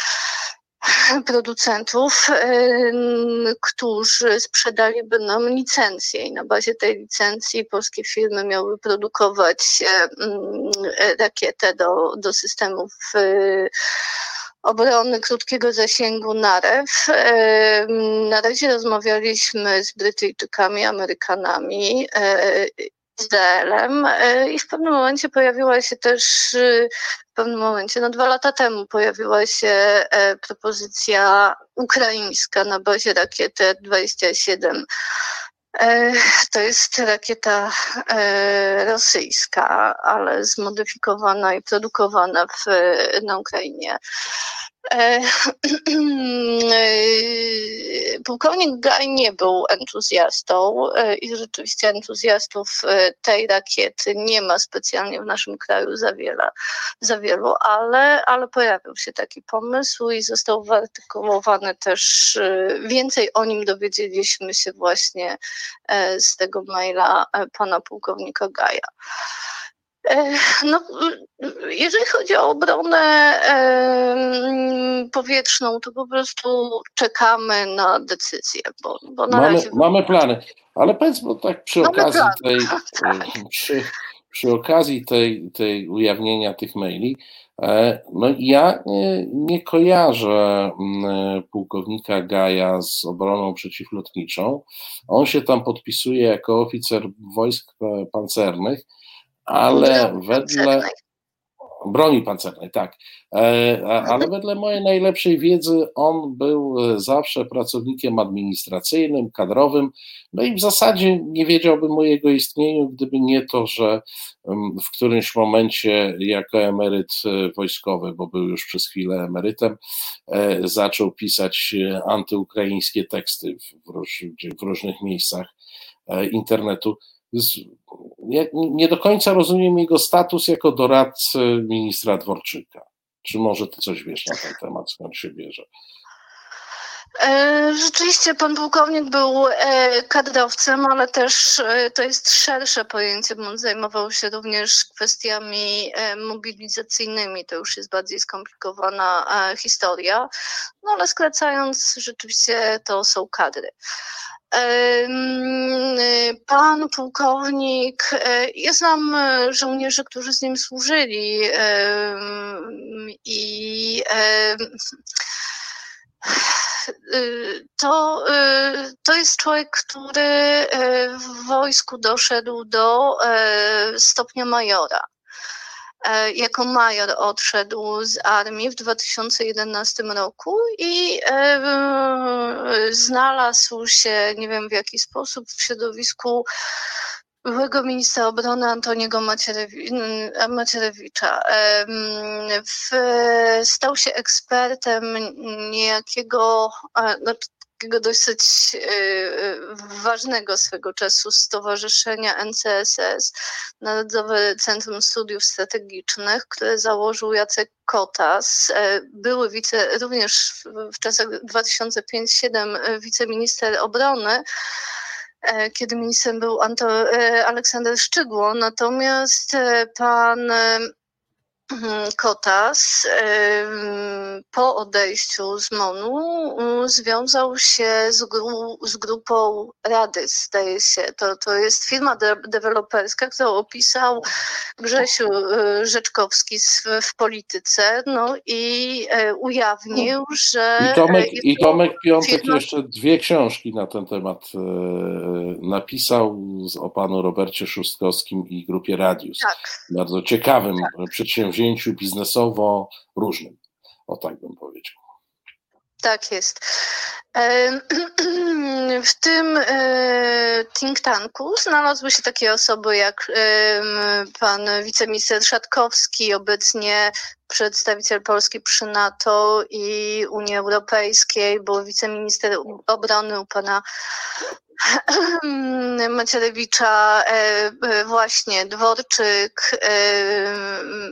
producentów, którzy sprzedaliby nam licencję i na bazie tej licencji polskie firmy miały produkować rakietę do, do systemów obrony krótkiego zasięgu NAREW. Na razie rozmawialiśmy z Brytyjczykami, Amerykanami, e, Izraelem e, i w pewnym momencie pojawiła się też, w pewnym momencie, no dwa lata temu pojawiła się e, propozycja ukraińska na bazie rakiety 27 to jest rakieta rosyjska, ale zmodyfikowana i produkowana w, na Ukrainie. E, pułkownik Gaj nie był entuzjastą e, i rzeczywiście entuzjastów e, tej rakiety nie ma specjalnie w naszym kraju za, wiele, za wielu, ale, ale pojawił się taki pomysł i został wyartykułowany też, więcej o nim dowiedzieliśmy się właśnie z tego maila pana pułkownika Gaja. No, jeżeli chodzi o obronę powietrzną, to po prostu czekamy na decyzję. Bo, bo na mamy, razie... mamy plany, ale powiedz, bo tak przy mamy okazji tej, przy, przy okazji tej, tej ujawnienia tych maili, e, no ja nie, nie kojarzę pułkownika Gaja z obroną przeciwlotniczą. On się tam podpisuje jako oficer wojsk pancernych ale wedle broni pancernej, tak. E, ale wedle mojej najlepszej wiedzy on był e, zawsze pracownikiem administracyjnym, kadrowym, no i w zasadzie nie wiedziałbym o jego istnieniu, gdyby nie to, że w którymś momencie jako emeryt e, wojskowy, bo był już przez chwilę emerytem, zaczął pisać antyukraińskie teksty w różnych miejscach internetu nie do końca rozumiem jego status jako doradcy ministra Dworczyka. Czy może ty coś wiesz na ten temat, skąd się bierze? E, rzeczywiście pan pułkownik był e, kadrowcem, ale też e, to jest szersze pojęcie, bo on zajmował się również kwestiami mobilizacyjnymi. To już jest bardziej skomplikowana historia. No ale skracając, rzeczywiście to są kadry. Pan pułkownik, ja znam żołnierzy, którzy z nim służyli i to, to jest człowiek, który w wojsku doszedł do stopnia majora. Jako major odszedł z armii w 2011 roku i znalazł się, nie wiem w jaki sposób, w środowisku byłego ministra obrony Antoniego Macierewicza. Stał się ekspertem niejakiego, no, takiego dosyć y, y, ważnego swego czasu stowarzyszenia NCSS, Narodowe Centrum Studiów Strategicznych, które założył Jacek Kotas, e, były wice, również w czasach 2005-2007 wiceminister obrony, E, kiedy ministrem był Anto, e, Aleksander Szczygło, natomiast e, pan Mhm, Kotas po odejściu z MONU związał się z, gru, z grupą Radys, zdaje się. To, to jest firma de deweloperska, którą opisał Grzesiu y, Rzeczkowski w polityce no i e, ujawnił, że... I Tomek, i Tomek Piątek firma... jeszcze dwie książki na ten temat e, napisał o panu Robercie Szóstkowskim i grupie Radius. Tak. Bardzo ciekawym tak. przedsięwzięciem przedsięwzięciu biznesowo różnym. O tak bym powiedział. Tak jest. W tym e, think tanku znalazły się takie osoby jak pan wiceminister Szatkowski, obecnie przedstawiciel Polski przy NATO i Unii Europejskiej, był wiceminister obrony u pana Macierewicza, e, e, właśnie Dworczyk, e,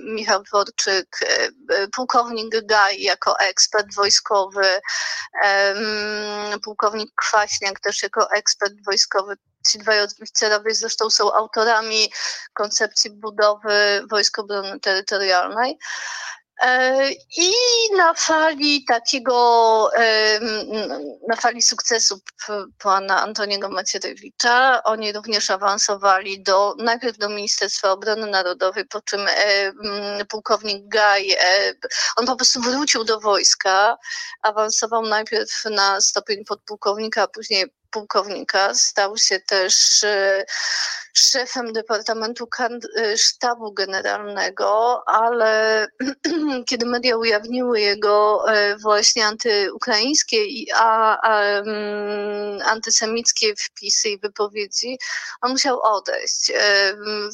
Michał Dworczyk, pułkownik Gaj jako ekspert wojskowy, pułkownik Kwaśniak też jako ekspert wojskowy. Ci dwaj oficerowie zresztą są autorami koncepcji budowy Wojsk Obrony Terytorialnej. E, I na fali takiego, na fali sukcesu pana Antoniego Macierewicza, oni również awansowali do, najpierw do Ministerstwa Obrony Narodowej, po czym pułkownik Gaj, e, on po prostu wrócił do wojska, awansował najpierw na stopień podpułkownika, a później pułkownika, stał się też e, szefem Departamentu e, Sztabu Generalnego, ale kiedy media ujawniły jego e, właśnie antyukraińskie i a, a, mm, antysemickie wpisy i wypowiedzi, on musiał odejść.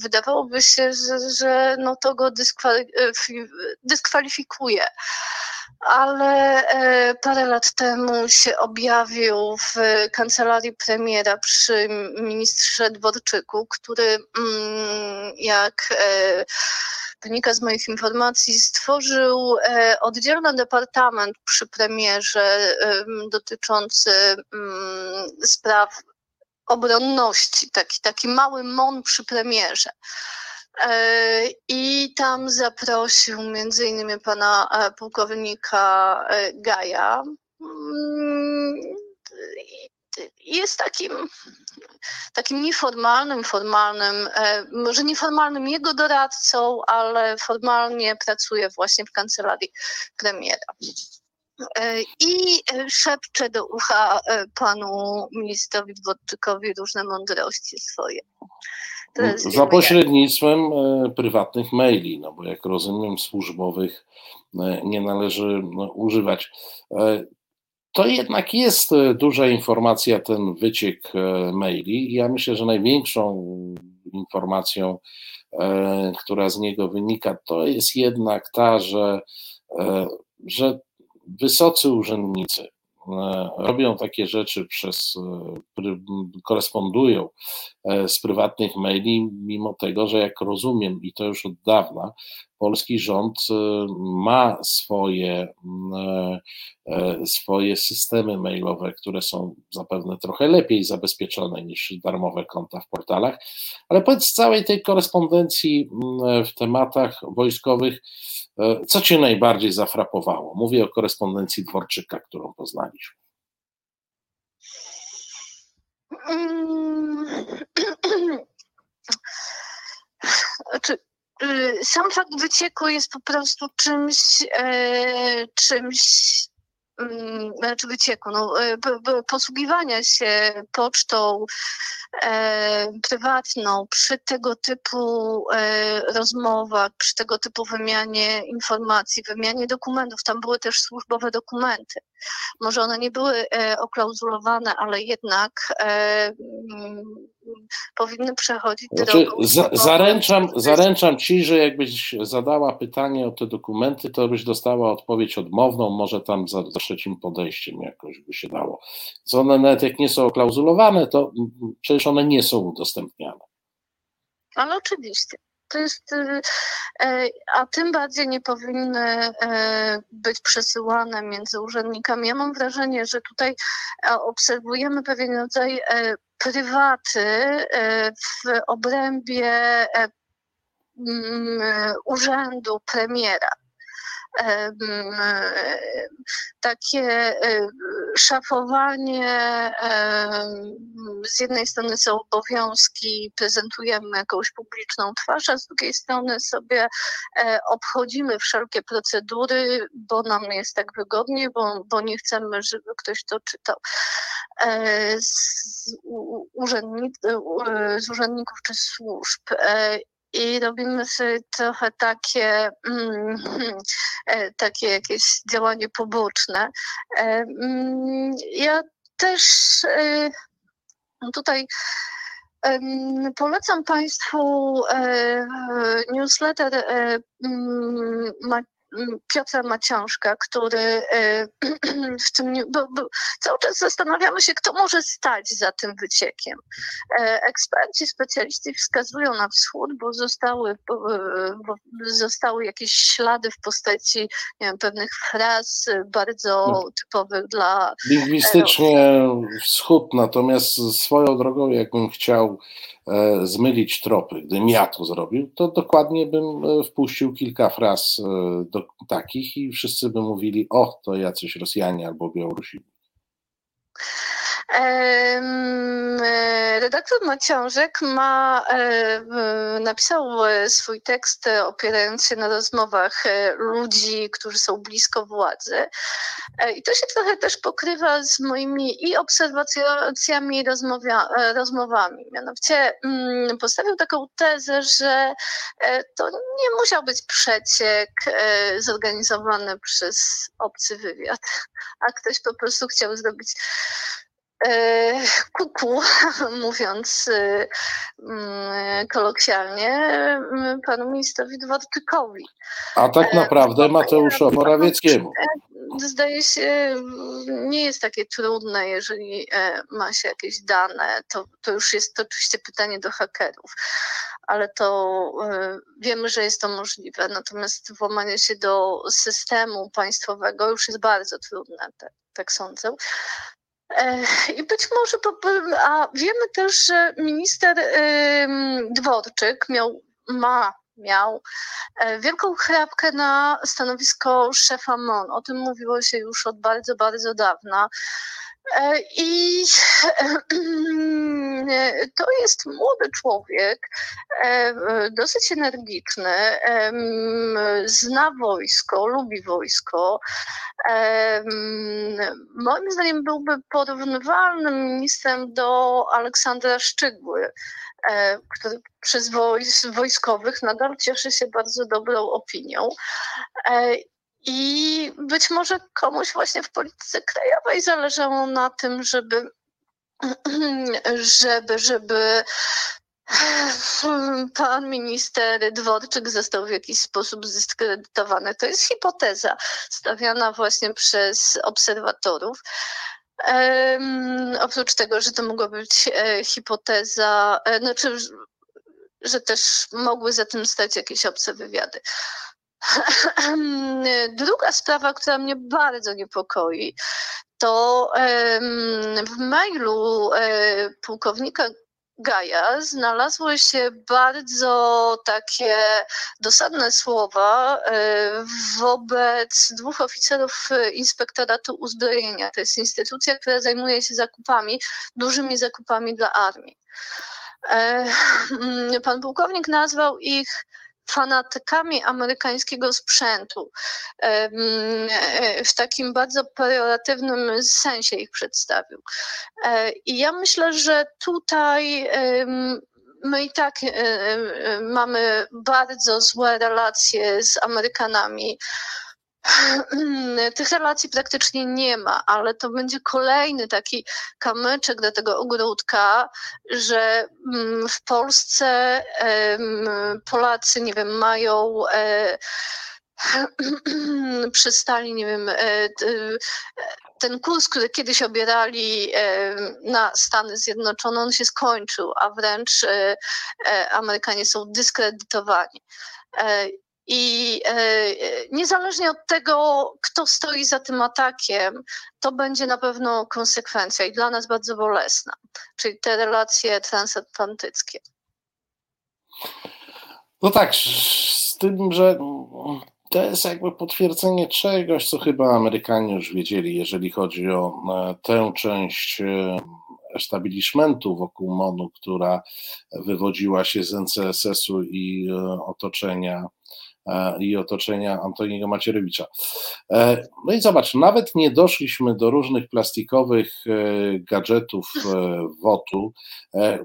Wydawałoby się, że, że no to go dyskwalifikuje ale e, parę lat temu się objawił w kancelarii premiera przy ministrze Dworczyku, który mm, jak e, wynika z moich informacji, stworzył e, oddzielny departament przy premierze dotyczący mm, spraw obronności, taki, taki mały MON przy premierze. E, I tam zaprosił między innymi pana e, pułkownika e, Gaja. Mm, jest takim, takim nieformalnym, formalnym, może nieformalnym jego doradcą, ale formalnie pracuje właśnie w kancelarii premiera. I szepcze do ucha panu ministrowi Dworczykowi różne mądrości swoje. Za pośrednictwem e, prywatnych maili, no bo jak rozumiem, służbowych e, nie należy no, używać. E, to jednak jest duża informacja, ten wyciek maili. Ja myślę, że największą informacją, która z niego wynika, to jest jednak ta, że, że wysocy urzędnicy, E, robią takie rzeczy przez, e, korespondują e, z prywatnych maili, mimo tego, że jak rozumiem, i to już od dawna, polski rząd ma swoje, swoje systemy mailowe, które są zapewne trochę lepiej zabezpieczone niż darmowe konta w portalach, ale powiedz całej tej korespondencji w tematach wojskowych, co Cię najbardziej zafrapowało? Mówię o korespondencji Dworczyka, którą poznaliśmy. Znaczy, sam fakt wycieku jest po prostu czymś, e, czymś mm, znaczy wycieku, no, e, posługiwania się pocztą e, prywatną przy tego typu e, rozmowach, przy tego typu wymianie informacji, wymianie dokumentów. Tam były też służbowe dokumenty. Może one nie były e, oklauzulowane, ale jednak e, mm, powinny przechodzić znaczy, za, zaręczam, zaręczam ci, że jakbyś zadała pytanie o te dokumenty, to byś dostała odpowiedź odmowną, może tam za, za trzecim podejściem jakoś by się dało. Co one nawet jak nie są oklauzulowane, to przecież one nie są udostępniane. Ale oczywiście. To jest, y, e, a tym bardziej nie powinny e, być przesyłane między urzędnikami. Ja mam wrażenie, że tutaj e, obserwujemy pewien rodzaj prywaty w obrębie urzędu premiera takie e, szafowanie. Z jednej strony są obowiązki, prezentujemy jakąś publiczną twarz, a z drugiej strony sobie e, obchodzimy wszelkie procedury, bo nam jest tak wygodnie, bo, bo nie chcemy, żeby ktoś to czytał. E, z, z urzędników czy służb i robimy sobie trochę takie, mm, e, takie jakieś działanie poboczne. E, mm, ja też e, tutaj Polecam Państwu newsletter mm, Piotra Maciążka, który e, w tym, bo, bo cały czas zastanawiamy się, kto może stać za tym wyciekiem. E, eksperci, specjaliści wskazują na wschód, bo zostały, bo zostały jakieś ślady w postaci wiem, pewnych fraz bardzo no. typowych dla. Lingwistycznie wschód, natomiast swoją drogą, jakbym chciał E, zmylić tropy. Gdybym ja to zrobił, to dokładnie bym e, wpuścił kilka fraz e, do takich i wszyscy by mówili, o, to jacyś Rosjanie albo Białorusini. E, redaktor Maciążek ma, e, napisał e, swój tekst opierając się na rozmowach ludzi, którzy są blisko władzy. I to się trochę też pokrywa z moimi i obserwacjami, i rozmowami. Mianowicie mm, postawił taką tezę, że to nie musiał być przeciek zorganizowany przez obcy wywiad, a ktoś po prostu chciał zrobić kuku, mówiąc e, mm, kolokwialnie, mm, panu ministrowi Dworczykowi. A tak e, naprawdę Mateuszowi Morawieckiemu. Zdaje się, nie jest takie trudne, jeżeli ma się jakieś dane, to, to już jest to oczywiście pytanie do hakerów, ale to wiemy, że jest to możliwe, natomiast włamanie się do systemu państwowego już jest bardzo trudne, tak, tak sądzę. I być może, a wiemy też, że minister Dworczyk miał, ma, miał e, wielką chrapkę na stanowisko szefa MON. O tym mówiło się już od bardzo, bardzo dawna. E, I to jest młody człowiek, e, dosyć energiczny, zna wojsko, lubi wojsko. Moim zdaniem byłby porównywalnym ministrem do Aleksandra Szczygły, e, który przez wojskowych nadal cieszy się bardzo dobrą opinią. I być może komuś właśnie w polityce krajowej zależało na tym, żeby, żeby, żeby pan minister Dworczyk został w jakiś sposób zdyskredytowany. To jest hipoteza stawiana właśnie przez obserwatorów. Um, oprócz tego, że to mogła być e, hipoteza, e, znaczy że też mogły za tym stać jakieś obce wywiady. Druga sprawa, która mnie bardzo niepokoi, to w mailu e, pułkownika Gaja znalazły się bardzo takie dosadne słowa e, wobec dwóch oficerów Inspektoratu Uzbrojenia. To jest instytucja, która zajmuje się zakupami, dużymi zakupami dla armii. E, pan pułkownik nazwał ich fanatykami amerykańskiego sprzętu. E, w takim bardzo pejoratywnym sensie ich przedstawił. E, I ja myślę, że tutaj my i tak e, mamy bardzo złe relacje z Amerykanami. Tych relacji praktycznie nie ma, ale to będzie kolejny taki kamyczek do tego ogródka, że mm, w Polsce Polacy, nie wiem, mają e, przestali, nie wiem, e, ten kurs, który kiedyś obierali na Stany Zjednoczone, on się skończył, a wręcz e, Amerykanie są dyskredytowani. I e, niezależnie od tego, kto stoi za tym atakiem, to będzie na pewno konsekwencja i dla nas bardzo bolesna, czyli te relacje transatlantyckie. No tak, z tym, że to jest jakby potwierdzenie czegoś, co chyba Amerykanie już wiedzieli, jeżeli chodzi o e, tę część e, establishmentu wokół MONU, która wywodziła się z NCSS-u i otoczenia E, i otoczenia Antoniego Macierewicza. E, no i zobacz, nawet nie doszliśmy do różnych plastikowych e, gadżetów WOT-u,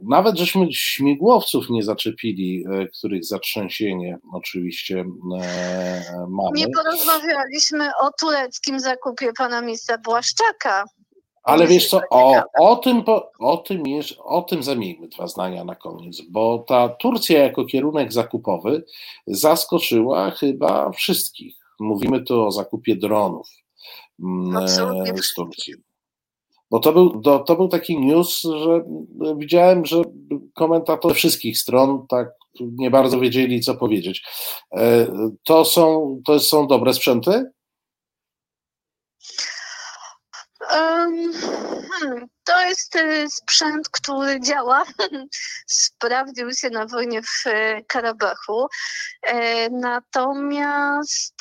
nawet żeśmy śmigłowców nie zaczepili, których zatrzęsienie oczywiście mamy. Nie porozmawialiśmy o tureckim zakupie pana ministra Błaszczaka. Ale wiesz co, o, o, tym, o, tym jest, o tym zamieńmy dwa zdania na koniec, bo ta Turcja jako kierunek zakupowy zaskoczyła chyba wszystkich. Mówimy tu o zakupie dronów mm, Absolutnie. z Turcji. Bo to był, to, to był taki news, że widziałem, że komentatorzy wszystkich stron tak nie bardzo wiedzieli, co powiedzieć. E, to są, to są dobre sprzęty? Um, to jest y, sprzęt, który działa. Sprawdził się na wojnie w y, Karabachu. E, natomiast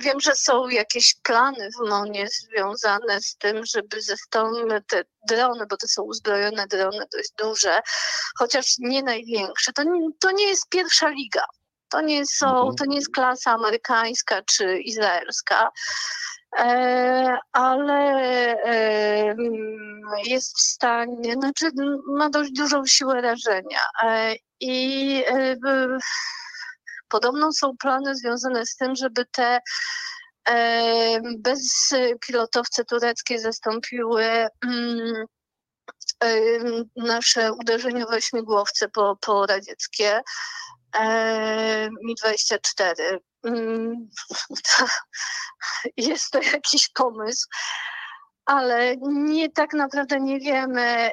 wiem, że są jakieś plany w MONie związane z tym, żeby ze strony te drony, bo to są uzbrojone drony dość duże, chociaż nie największe. To, to nie jest pierwsza liga. To nie, są, mhm. to nie jest klasa amerykańska czy izraelska. E, ale e, jest w stanie, znaczy ma dość dużą siłę rażenia. E, I podobno są plany związane z tym, żeby te bezpilotowce tureckie zastąpiły mm, nasze uderzeniowe śmigłowce po, po radzieckie Mi-24. Mm, jest to jakiś pomysł, ale nie tak naprawdę nie wiemy,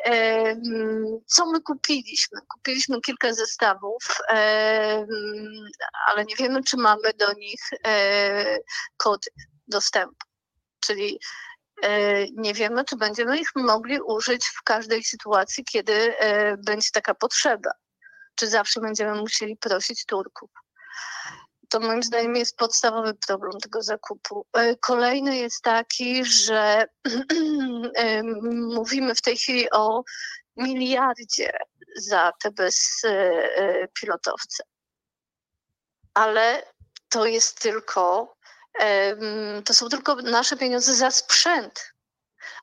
co my kupiliśmy. Kupiliśmy kilka zestawów, ale nie wiemy, czy mamy do nich e, kody dostępu. Czyli e, nie wiemy, czy będziemy ich mogli użyć w każdej sytuacji, kiedy e, będzie taka potrzeba. Czy zawsze będziemy musieli prosić Turków to moim zdaniem jest podstawowy problem tego zakupu. E, kolejny jest taki, że e, mówimy w tej chwili o miliardzie za te bezpilotowce. Ale to jest tylko, to są tylko nasze pieniądze za sprzęt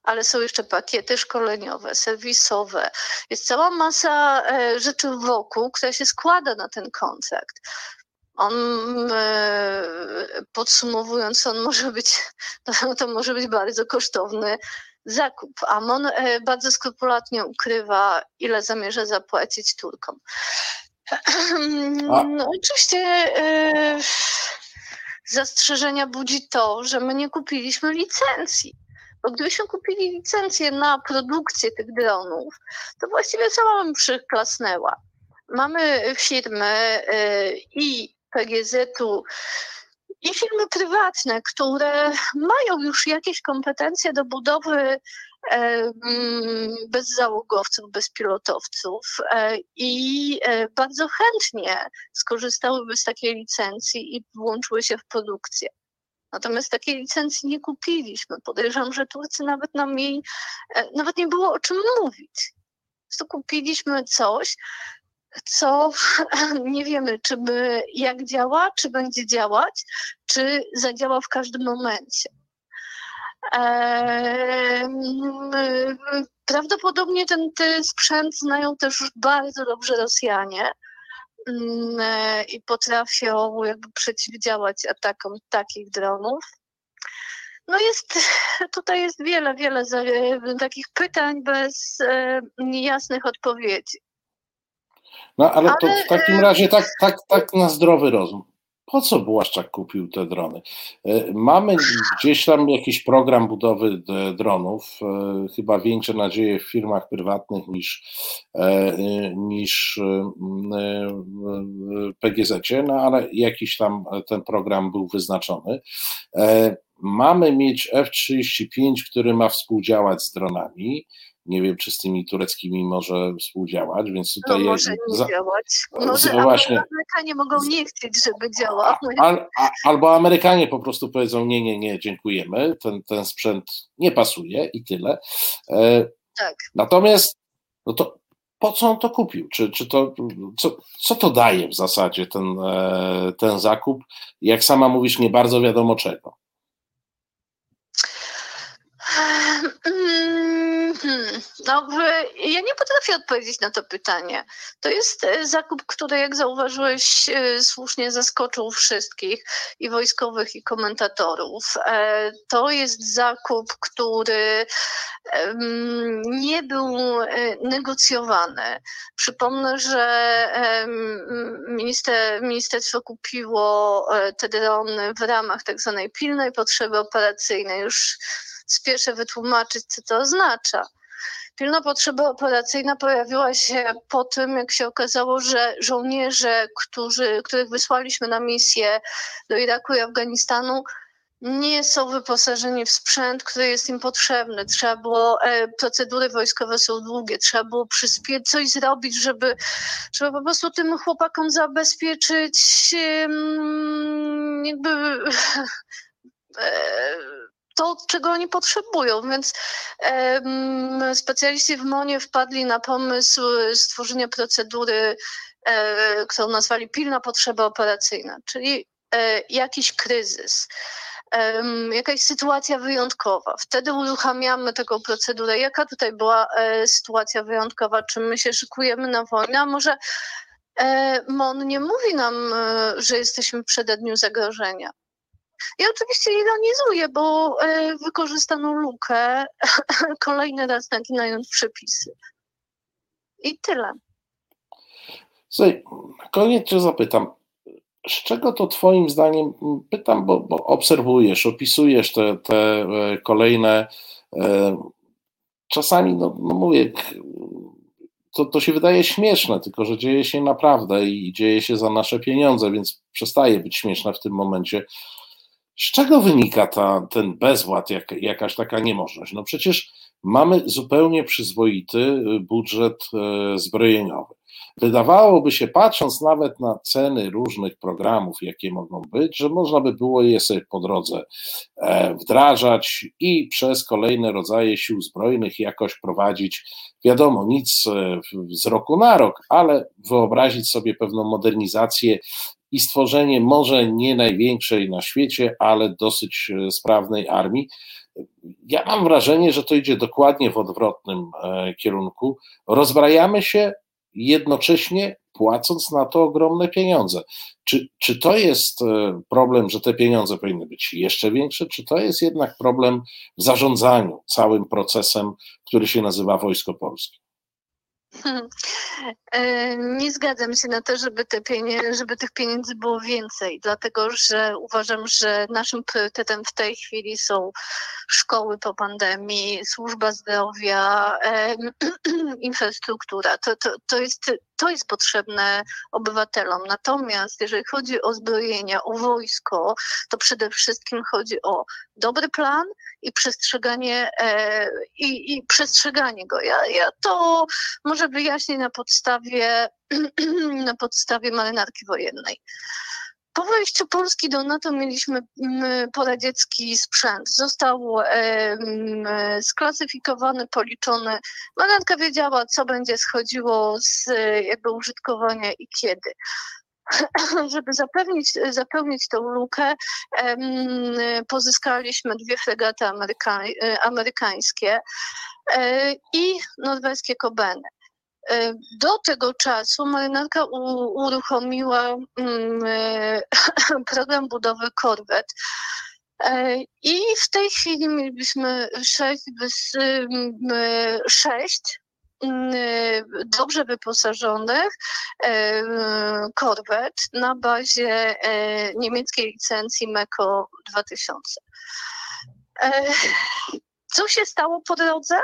ale są jeszcze pakiety szkoleniowe, serwisowe. Jest cała masa e, rzeczy wokół, która się składa na ten kontrakt on e, podsumowując, on może być, to, może być bardzo kosztowny zakup. Amon e, bardzo skrupulatnie ukrywa, ile zamierza zapłacić Turkom. No, oczywiście e, zastrzeżenia budzi to, że my nie kupiliśmy licencji. Bo gdybyśmy kupili licencję na produkcję tych dronów, to właściwie sama bym przyklasnęła mamy firmy i PGZ-u, i firmy prywatne, które mają już jakieś kompetencje do budowy mm, bezzałogowców, bezpilotowców i bardzo chętnie skorzystałyby z takiej licencji i włączyły się w produkcję. Natomiast takiej licencji nie kupiliśmy. Podejrzewam, że Turcy nawet nam jej, e, nawet nie było o czym mówić. To kupiliśmy coś, co nie wiemy, czy by, jak działa, czy będzie działać, czy zadziała w każdym momencie. Prawdopodobnie ten, ten sprzęt znają też bardzo dobrze Rosjanie. Mm, e, i potrafią jakby przeciwdziałać atakom takich dronów. No jest, tutaj jest wiele, wiele takich pytań bez e, jasnych odpowiedzi. No ale, ale to w takim razie tak, tak, tak na zdrowy rozum po co Błaszczak kupił te drony? E, mamy gdzieś tam jakiś program budowy dronów, e, chyba większe nadzieje w firmach prywatnych niż, e, niż PGZ, no ale jakiś tam ten program był wyznaczony. Mamy mieć F-35, który ma współdziałać z dronami nie wiem, czy z tymi tureckimi może współdziałać, więc tutaj... No, może nie za... działać. Może no właśnie, Amerykanie mogą nie chcieć, żeby działał. Al, a, albo Amerykanie po prostu powiedzą, nie, nie, nie, dziękujemy, ten, ten sprzęt nie pasuje i tyle. E, tak. Natomiast, no to po co on to kupił? Czy, czy to, co, co to daje w zasadzie ten, e, ten zakup? Jak sama mówisz, nie bardzo wiadomo czego. Hmm, no, ja nie potrafię odpowiedzieć na to pytanie. To jest e, zakup, który, jak zauważyłeś, e, słusznie zaskoczył wszystkich i wojskowych, i komentatorów. E, to jest zakup, który nie był negocjowany. Przypomnę, że minister, ministerstwo kupiło te drony w ramach tak zwanej pilnej potrzeby operacyjnej. Już spieszę wytłumaczyć, co to oznacza. Pilna potrzeba operacyjna pojawiła się po tym, jak się okazało, że żołnierze, którzy, których wysłaliśmy na misję do Iraku i Afganistanu, nie są wyposażeni w sprzęt, który jest im potrzebny. Trzeba było, e, procedury wojskowe są długie, trzeba było przyspieszyć, coś zrobić, żeby, żeby po prostu tym chłopakom zabezpieczyć jakby e, to, czego oni potrzebują. Więc e, specjaliści w MONie wpadli na pomysł stworzenia procedury, e, którą nazwali pilna potrzeba operacyjna, czyli e, jakiś kryzys. Jakaś sytuacja wyjątkowa. Wtedy uruchamiamy taką procedurę. Jaka tutaj była e, sytuacja wyjątkowa? Czy my się szykujemy na wojnę? A może e, MON nie mówi nam, e, że jesteśmy przed dniu zagrożenia? Ja oczywiście ironizuję, bo e, wykorzystano lukę, kolejny raz naginając przepisy. I tyle. Słuchaj, koniec cię zapytam. Z czego to Twoim zdaniem, pytam, bo, bo obserwujesz, opisujesz te, te e, kolejne, e, czasami, no, no mówię, to, to się wydaje śmieszne, tylko że dzieje się naprawdę i dzieje się za nasze pieniądze, więc przestaje być śmieszne w tym momencie. Z czego wynika ta, ten bezwład, jak, jakaś taka niemożność? No przecież mamy zupełnie przyzwoity y, budżet y, zbrojeniowy. Wydawałoby się, patrząc nawet na ceny różnych programów, jakie mogą być, że można by było je sobie po drodze e, wdrażać i przez kolejne rodzaje sił zbrojnych jakoś prowadzić, wiadomo, nic e, z roku na rok, ale wyobrazić sobie pewną modernizację i stworzenie może nie największej na świecie, ale dosyć e, sprawnej armii. Ja mam wrażenie, że to idzie dokładnie w odwrotnym e, kierunku. Rozbrajamy się jednocześnie płacąc na to ogromne pieniądze. Czy, czy to jest e, problem, że te pieniądze powinny być jeszcze większe, czy to jest jednak problem w zarządzaniu całym procesem, który się nazywa Wojsko Polskie? E, nie zgadzam się na to, żeby, te pieniądze, żeby tych pieniędzy było więcej, dlatego że uważam, że naszym priorytetem w tej chwili są szkoły po pandemii, służba zdrowia, infrastruktura. To, to, to jest to jest potrzebne obywatelom. Natomiast jeżeli chodzi o zbrojenia, o wojsko, to przede wszystkim chodzi o dobry plan i przestrzeganie, e, i, i przestrzeganie go. Ja, ja to może wyjaśnię na podstawie, na podstawie marynarki wojennej. Po wejściu Polski do NATO mieliśmy mm, poradziecki sprzęt. Został sklasyfikowany, policzony. Marynarka wiedziała, co będzie schodziło z jakby użytkowania i kiedy. Żeby zapewnić, zapełnić tę lukę, pozyskaliśmy dwie fregaty amerykańskie e, i norweskie Kobeny. E, do tego czasu marynarka uruchomiła mm, e, program budowy korwet. E, I w tej chwili mielibyśmy sześć, sześć mm, dobrze wyposażonych korwet na bazie niemieckiej licencji MECO 2000. Co się stało po drodze?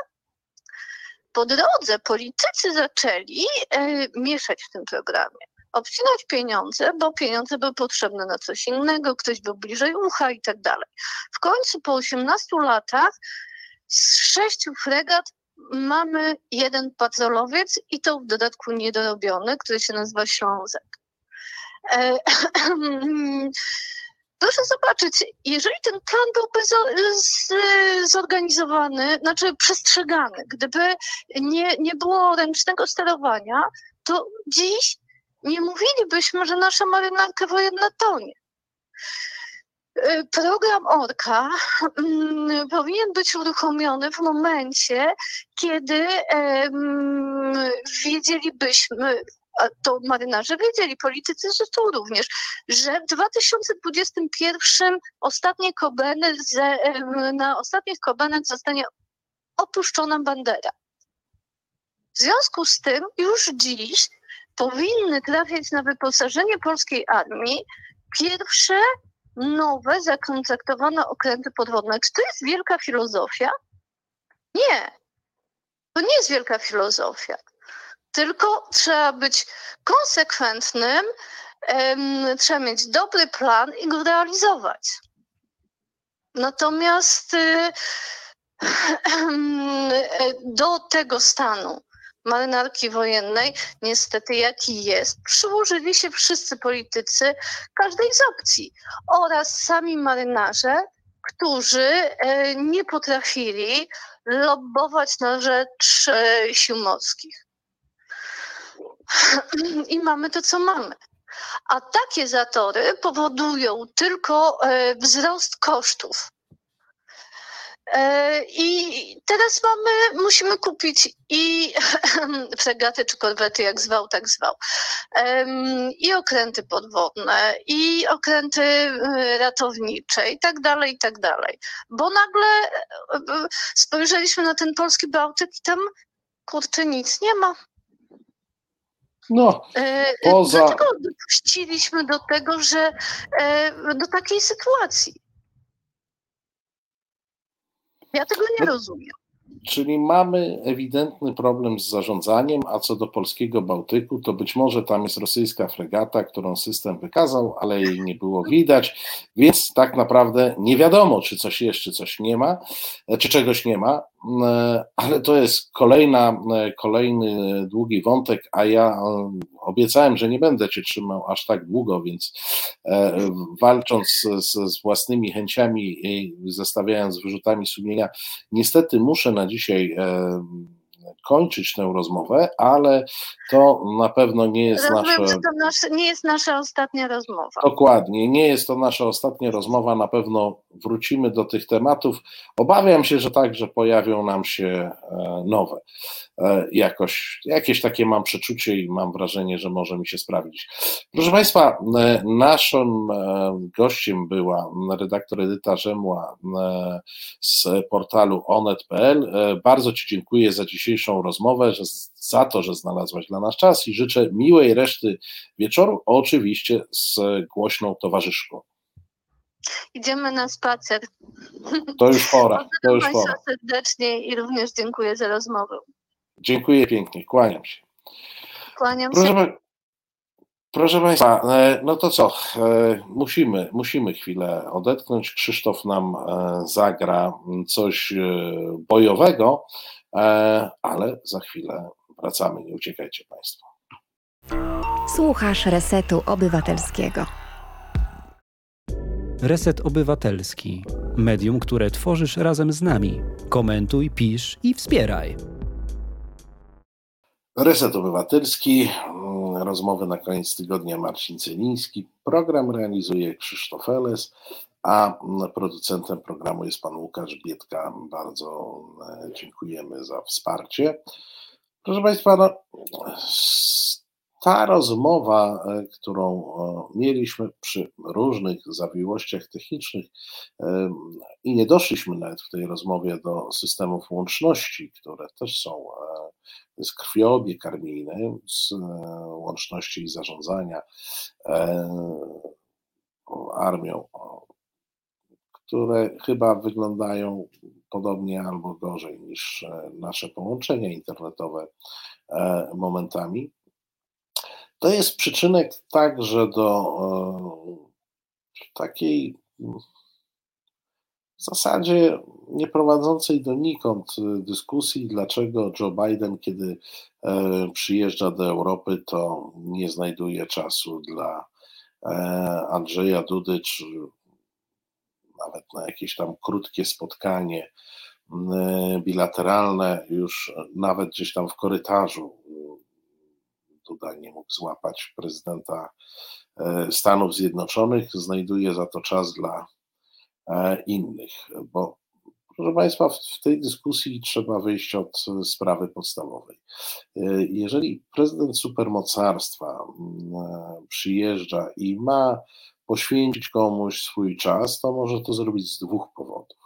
Po drodze politycy zaczęli e, mieszać w tym programie. Obcinać pieniądze, bo pieniądze były potrzebne na coś innego, ktoś był bliżej ucha i tak dalej. W końcu po 18 latach z sześciu fregat mamy jeden patrolowiec i to w dodatku niedorobiony, który się nazywa Ślązek. E, Proszę zobaczyć, jeżeli ten plan byłby zorganizowany, znaczy przestrzegany, gdyby nie, nie było ręcznego sterowania, to dziś nie mówilibyśmy, że nasza marynarka wojenna tonie. Y, program Orka mm, powinien być uruchomiony w momencie, kiedy wiedzielibyśmy, to marynarze wiedzieli, politycy zresztą również, że w 2021 ostatnie Kobeny, na ostatnich Kobenach zostanie opuszczona bandera. W związku z tym już dziś powinny trafiać na wyposażenie polskiej armii pierwsze nowe, zakontraktowane okręty podwodne. Czy to jest wielka filozofia? Nie. To nie jest wielka filozofia tylko trzeba być konsekwentnym, trzeba mieć dobry plan i go realizować. Natomiast y, do tego stanu marynarki wojennej, niestety jaki jest, przyłożyli się wszyscy politycy każdej z opcji oraz sami marynarze, którzy e, nie potrafili lobbować na rzecz e, sił morskich. I mamy to, co mamy. A takie zatory powodują tylko e, wzrost kosztów. E, I teraz mamy, musimy kupić i fregaty czy korwety, jak zwał, tak zwał, i okręty podwodne, i okręty e, ratownicze, i tak dalej, i tak dalej. Bo nagle spojrzeliśmy na ten polski Bałtyk i tam kurczę nic nie ma. No, e, poza... Dlaczego dopuściliśmy do tego, że e, do takiej sytuacji? Ja tego nie no, rozumiem. Czyli mamy ewidentny problem z zarządzaniem, a co do polskiego Bałtyku, to być może tam jest rosyjska fregata, którą system wykazał, ale jej nie było widać, więc tak naprawdę nie wiadomo, czy coś jest, czy coś nie ma, czy czegoś nie ma, ale to jest kolejna, kolejny długi wątek, a ja obiecałem, że nie będę cię trzymał aż tak długo, więc e, walcząc z, z własnymi chęciami i zestawiając wyrzutami sumienia, niestety muszę na dzisiaj e, kończyć tę rozmowę, ale to na pewno nie jest Rozumiem, nasze... to nasze, nie jest nasza ostatnia rozmowa. Dokładnie, nie jest to nasza ostatnia rozmowa, na pewno wrócimy do tych tematów. Obawiam się, że także pojawią nam się e, nowe. E, jakoś, jakieś takie mam przeczucie i mam wrażenie, że może mi się sprawdzić. Proszę Państwa, e, naszym gościem była redaktor Edyta Rzemła z portalu onet.pl. Bardzo Ci dziękuję za dzisiejszą rozmowę, za to, że znalazłaś dla nas czas i życzę miłej reszty wieczoru, oczywiście z głośną towarzyszką. Idziemy na spacer. To już pora. To już Państwa pora. serdecznie i również dziękuję za rozmowę. Dziękuję pięknie, kłaniam się. Kłaniam Proszę, się. pa- proszę Państwa, e, no to co? e, Musimy, musimy chwilę odetchnąć. Krzysztof nam e, zagra coś bojowego, ale za chwilę wracamy. Nie uciekajcie Państwo. Słuchasz Resetu Obywatelskiego. Reset Obywatelski. Medium, które tworzysz razem z nami. Komentuj, pisz i wspieraj. Reset Obywatelski, mm, rozmowy na koniec tygodnia Marcin Celiński. Program realizuje Krzysztof Eles, a mm, producentem programu jest pan Łukasz Bietka. Bardzo e, dziękujemy za wsparcie. Proszę Państwa, no, ta rozmowa, e, którą mieliśmy przy różnych zawiłościach technicznych i nie doszliśmy nawet w tej rozmowie do systemów łączności, które też są e, z krwiobieg armijny, z e, łączności i zarządzania armią, które chyba wyglądają podobnie albo gorzej niż nasze połączenia internetowe momentami. To jest przyczynek także do e, takiej mm, w zasadzie nie prowadzącej donikąd dyskusji, dlaczego Joe Biden, kiedy e, przyjeżdża do Europy, to nie znajduje czasu dla e, Andrzeja Dudy, czy nawet na jakieś tam krótkie spotkanie mm, bilateralne, już nawet gdzieś tam w korytarzu Duda nie mógł złapać prezydenta e, Stanów Zjednoczonych, znajduje za to czas dla e, innych, bo proszę Państwa, w tej dyskusji trzeba wyjść od e, sprawy podstawowej. Jeżeli prezydent supermocarstwa mm, przyjeżdża i ma poświęcić komuś swój czas, to może to zrobić z dwóch powodów.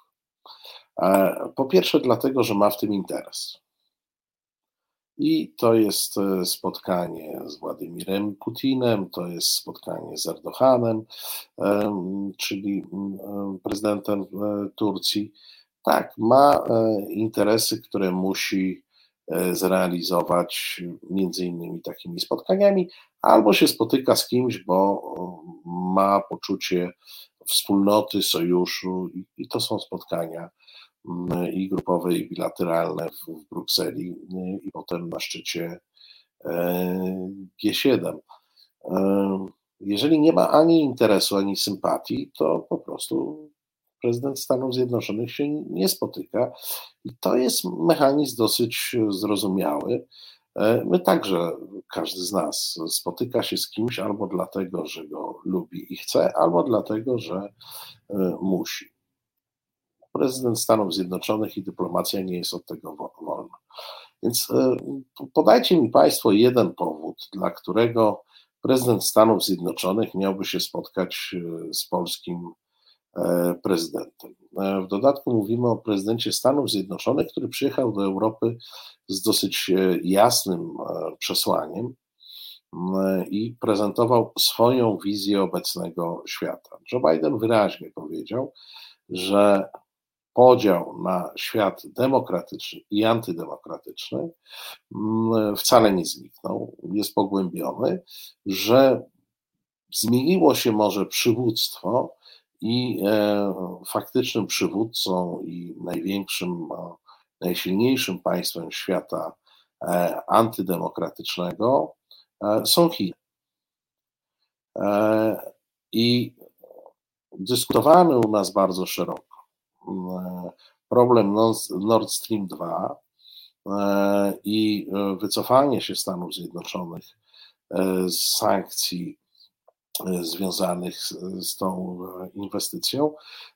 Po pierwsze, dlatego, że ma w tym interes. I to jest e, spotkanie z Władimirem Putinem, to jest spotkanie z Erdoganem, em, czyli mm, prezydentem e, Turcji. Tak, ma e, interesy, które musi zrealizować między innymi takimi spotkaniami, albo się spotyka z kimś, bo e, ma poczucie wspólnoty, sojuszu i, to są spotkania mm, i grupowe, i bilateralne w, Brukseli i potem na szczycie e, G7. E, Jeżeli nie ma ani interesu, ani sympatii, to po prostu prezydent Stanów Zjednoczonych się nie spotyka i to jest mechanizm dosyć zrozumiały. E, My także, każdy z nas spotyka się z kimś albo dlatego, że go lubi i chce, albo dlatego, że musi prezydent Stanów Zjednoczonych i dyplomacja nie jest od tego wo- wolna. Więc e, podajcie mi Państwo jeden powód, dla którego prezydent Stanów Zjednoczonych miałby się spotkać e, z polskim e, prezydentem. W dodatku mówimy o prezydencie Stanów Zjednoczonych, który przyjechał do Europy z dosyć jasnym przesłaniem i prezentował swoją wizję obecnego świata. Joe Biden wyraźnie powiedział, że podział na świat demokratyczny i antydemokratyczny mm, wcale nie zniknął, jest pogłębiony, że zmieniło się może przywództwo i e, faktycznym przywódcą i największym, e, najsilniejszym państwem świata e, antydemokratycznego e, są Chiny. I dyskutowany u nas bardzo szeroko problem Nord Stream 2 e, i e, wycofanie się Stanów Zjednoczonych e, z sankcji e, związanych z, tą e, inwestycją,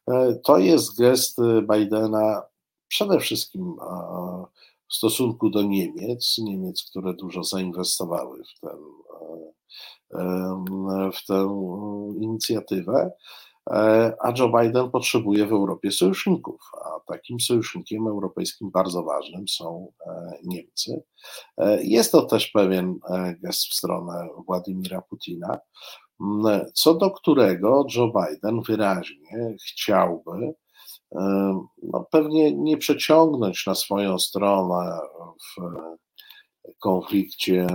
e, to jest gest e, Bidena przede wszystkim e, w stosunku do Niemiec, Niemiec, które dużo zainwestowały w ten e, w tę inicjatywę, e, a Joe Biden potrzebuje w Europie sojuszników, a takim sojusznikiem europejskim bardzo ważnym są e, Niemcy. E, Jest to też pewien e, gest w stronę Władimira Putina, co do którego Joe Biden wyraźnie chciałby e, no, pewnie nie przeciągnąć na swoją stronę w konflikcie,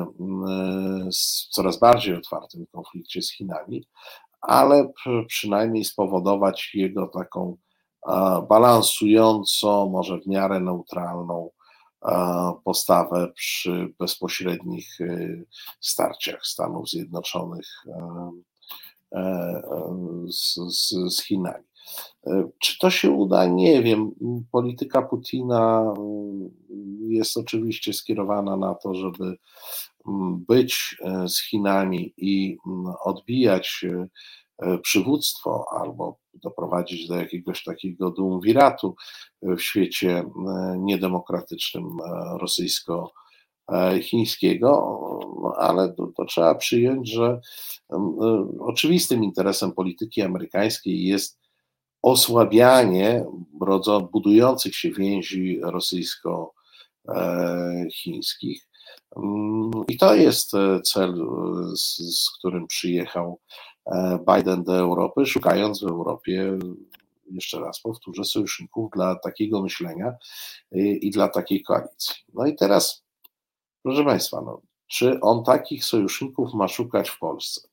coraz bardziej otwartym konflikcie z Chinami, ale przynajmniej spowodować jego taką balansująco, może w miarę neutralną postawę przy bezpośrednich y, starciach Stanów Zjednoczonych z, z, z Chinami. E, czy to się uda? Nie wiem. Polityka Putina jest oczywiście skierowana na to, żeby być e, z Chinami i odbijać e, przywództwo albo doprowadzić do jakiegoś takiego duumviratu w świecie niedemokratycznym rosyjsko-chińskiego, no, ale to, to, trzeba przyjąć, że oczywistym interesem polityki amerykańskiej jest osłabianie budujących się więzi rosyjsko-chińskich. Mm, I to jest e, cel, z, z którym przyjechał e, Biden do Europy, szukając w Europie, jeszcze raz powtórzę, sojuszników dla takiego myślenia i dla takiej koalicji. No i teraz, proszę Państwa, no, czy on takich sojuszników ma szukać w Polsce?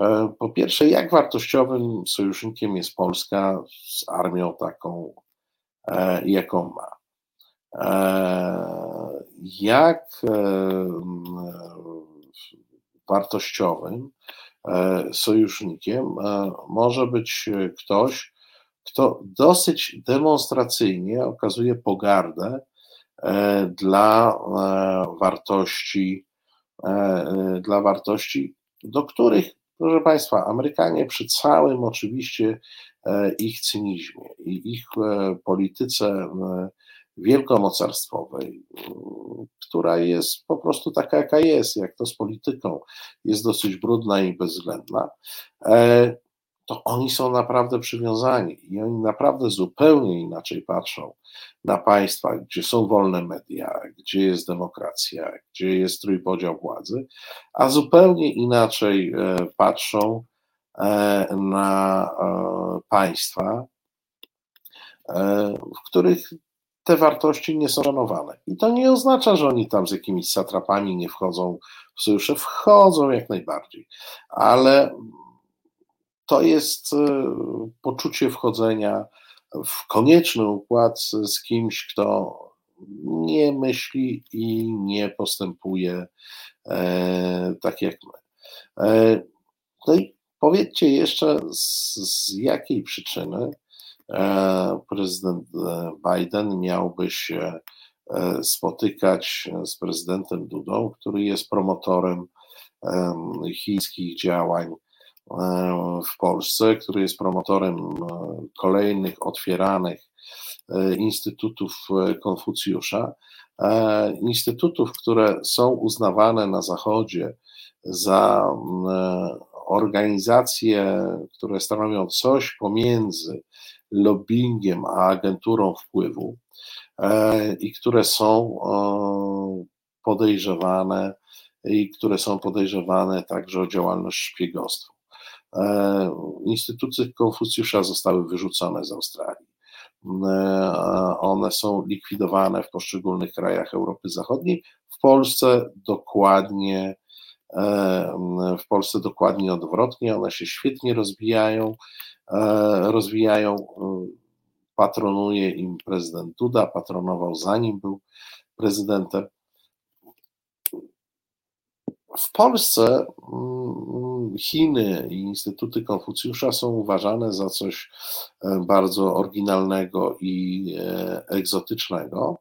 E, po pierwsze, jak wartościowym sojusznikiem jest Polska z armią taką, e, jaką ma? E, jak wartościowym sojusznikiem może być ktoś, kto dosyć demonstracyjnie okazuje pogardę dla wartości, dla wartości, do których Proszę Państwa, Amerykanie przy całym oczywiście e, ich cynizmie i ich e, polityce e, wielkomocarstwowej, która jest po prostu taka, jaka jest, jak to z polityką, jest dosyć brudna i bezwzględna, to oni są naprawdę przywiązani i oni naprawdę zupełnie inaczej patrzą na państwa, gdzie są wolne media, gdzie jest demokracja, gdzie jest trójpodział władzy, a zupełnie inaczej e, patrzą e, na e, państwa, w których te wartości nie są szanowane. I to nie oznacza, że oni tam z jakimiś satrapami nie wchodzą w sojusze, wchodzą jak najbardziej, ale to jest poczucie wchodzenia w konieczny układ z kimś, kto nie myśli i nie postępuje e, tak jak my. E, no i powiedzcie jeszcze, z, z jakiej przyczyny e, prezydent Biden miałby się e, spotykać z prezydentem Dudą, który jest promotorem chińskich działań E, w Polsce, który jest promotorem e, kolejnych otwieranych e, instytutów Konfucjusza, instytutów, które są uznawane na Zachodzie za organizacje, które stanowią coś pomiędzy lobbyingiem a agenturą wpływu i które są podejrzewane i które są podejrzewane także o działalność szpiegostwa. E, instytucje Konfucjusza zostały wyrzucone z Australii. E, one są likwidowane w poszczególnych krajach Europy Zachodniej. W Polsce dokładnie e, w Polsce dokładnie odwrotnie, one się świetnie rozwijają, rozwijają, patronuje im prezydent Duda, patronował zanim był prezydentem. W Polsce mm, Chiny i instytuty Konfucjusza są uważane za coś e, bardzo oryginalnego i e, egzotycznego.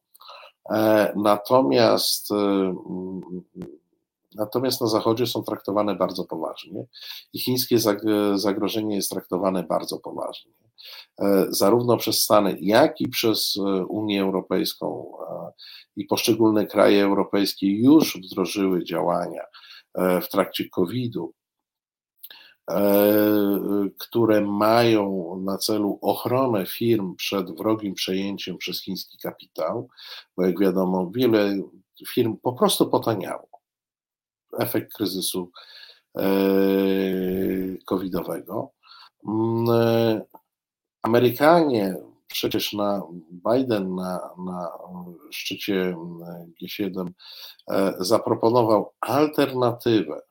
E, natomiast, mm, natomiast na Zachodzie są traktowane bardzo poważnie i chińskie zagrożenie jest traktowane bardzo poważnie. Zarówno przez Stany, jak i przez Unię Europejską i poszczególne kraje europejskie już wdrożyły działania E, w trakcie COVID-u, e, które mają na celu ochronę firm przed wrogim przejęciem przez chiński kapitał, bo jak wiadomo, wiele firm po prostu potaniało. Efekt kryzysu e, covidowego. Amerykanie przecież na Biden na, na szczycie G7 zaproponował alternatywę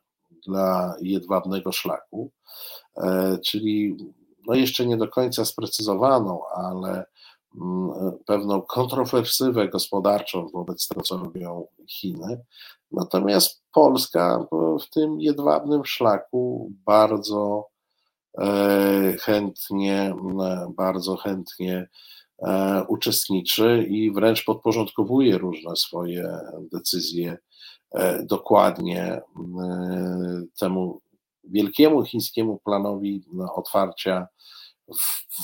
dla jedwabnego szlaku, czyli no jeszcze nie do końca sprecyzowaną, ale mm, pewną kontrowersywę gospodarczą wobec tego, co robią Chiny. Natomiast Polska w tym jedwabnym szlaku bardzo e, chętnie, bardzo chętnie e, uczestniczy i wręcz podporządkowuje różne swoje decyzje e, dokładnie temu wielkiemu chińskiemu planowi otwarcia,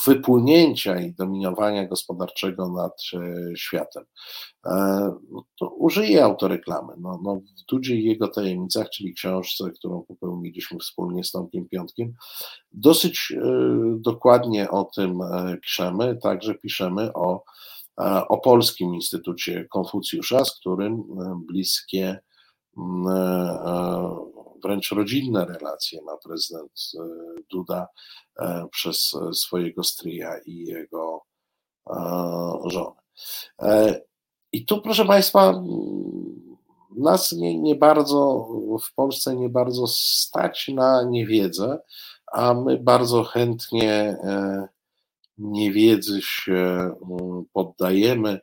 wypłynięcia i dominowania gospodarczego nad e, światem. E, no to użyje autoreklamy. No, no, w Dudzie jego tajemnicach, czyli książce, którą popełniliśmy wspólnie z Tomkiem Piątkiem, dosyć e, dokładnie o tym piszemy. Także piszemy o, o Polskim Instytucie Konfucjusza, z którym bliskie wręcz rodzinne relacje ma prezydent e, Duda e, przez swojego stryja i jego e, żonę. I tu, proszę Państwa, nas nie, nie bardzo w Polsce nie bardzo stać na niewiedzę, a my bardzo chętnie niewiedzy się poddajemy,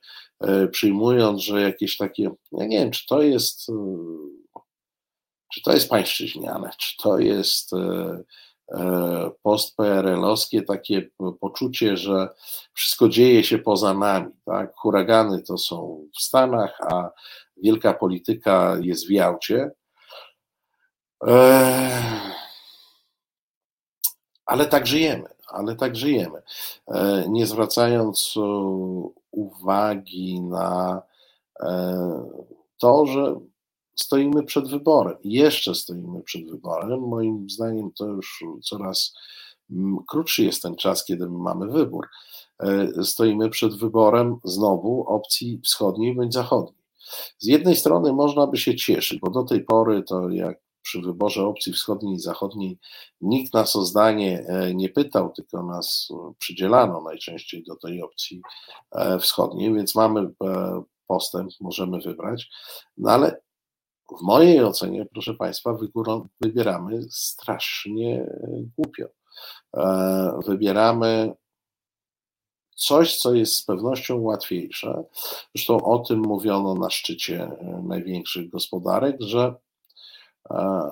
przyjmując, że jakieś takie, ja nie wiem, czy to jest czy to jest pańszczyźniane, czy to jest e, e, post-PRL-owskie takie poczucie, że wszystko dzieje się poza nami. Tak? Huragany to są w Stanach, a wielka polityka jest w Jałcie. E, ale tak żyjemy, ale tak żyjemy. Nie zwracając uwagi na to, że stoimy przed wyborem. Jeszcze stoimy przed wyborem. Moim zdaniem to już coraz mm, krótszy jest ten czas, kiedy mamy wybór. E, stoimy przed wyborem znowu opcji wschodniej bądź zachodniej. Z jednej strony można by się cieszyć, bo do tej pory to jak przy wyborze opcji wschodniej i zachodniej nikt nas o zdanie e, nie pytał, tylko nas przydzielano najczęściej do tej opcji e, wschodniej, więc mamy postęp, możemy wybrać, no ale w mojej ocenie, proszę Państwa, wybieramy strasznie głupio. E, wybieramy coś, co jest z pewnością łatwiejsze. Zresztą o tym mówiono na szczycie e, największych gospodarek, że e,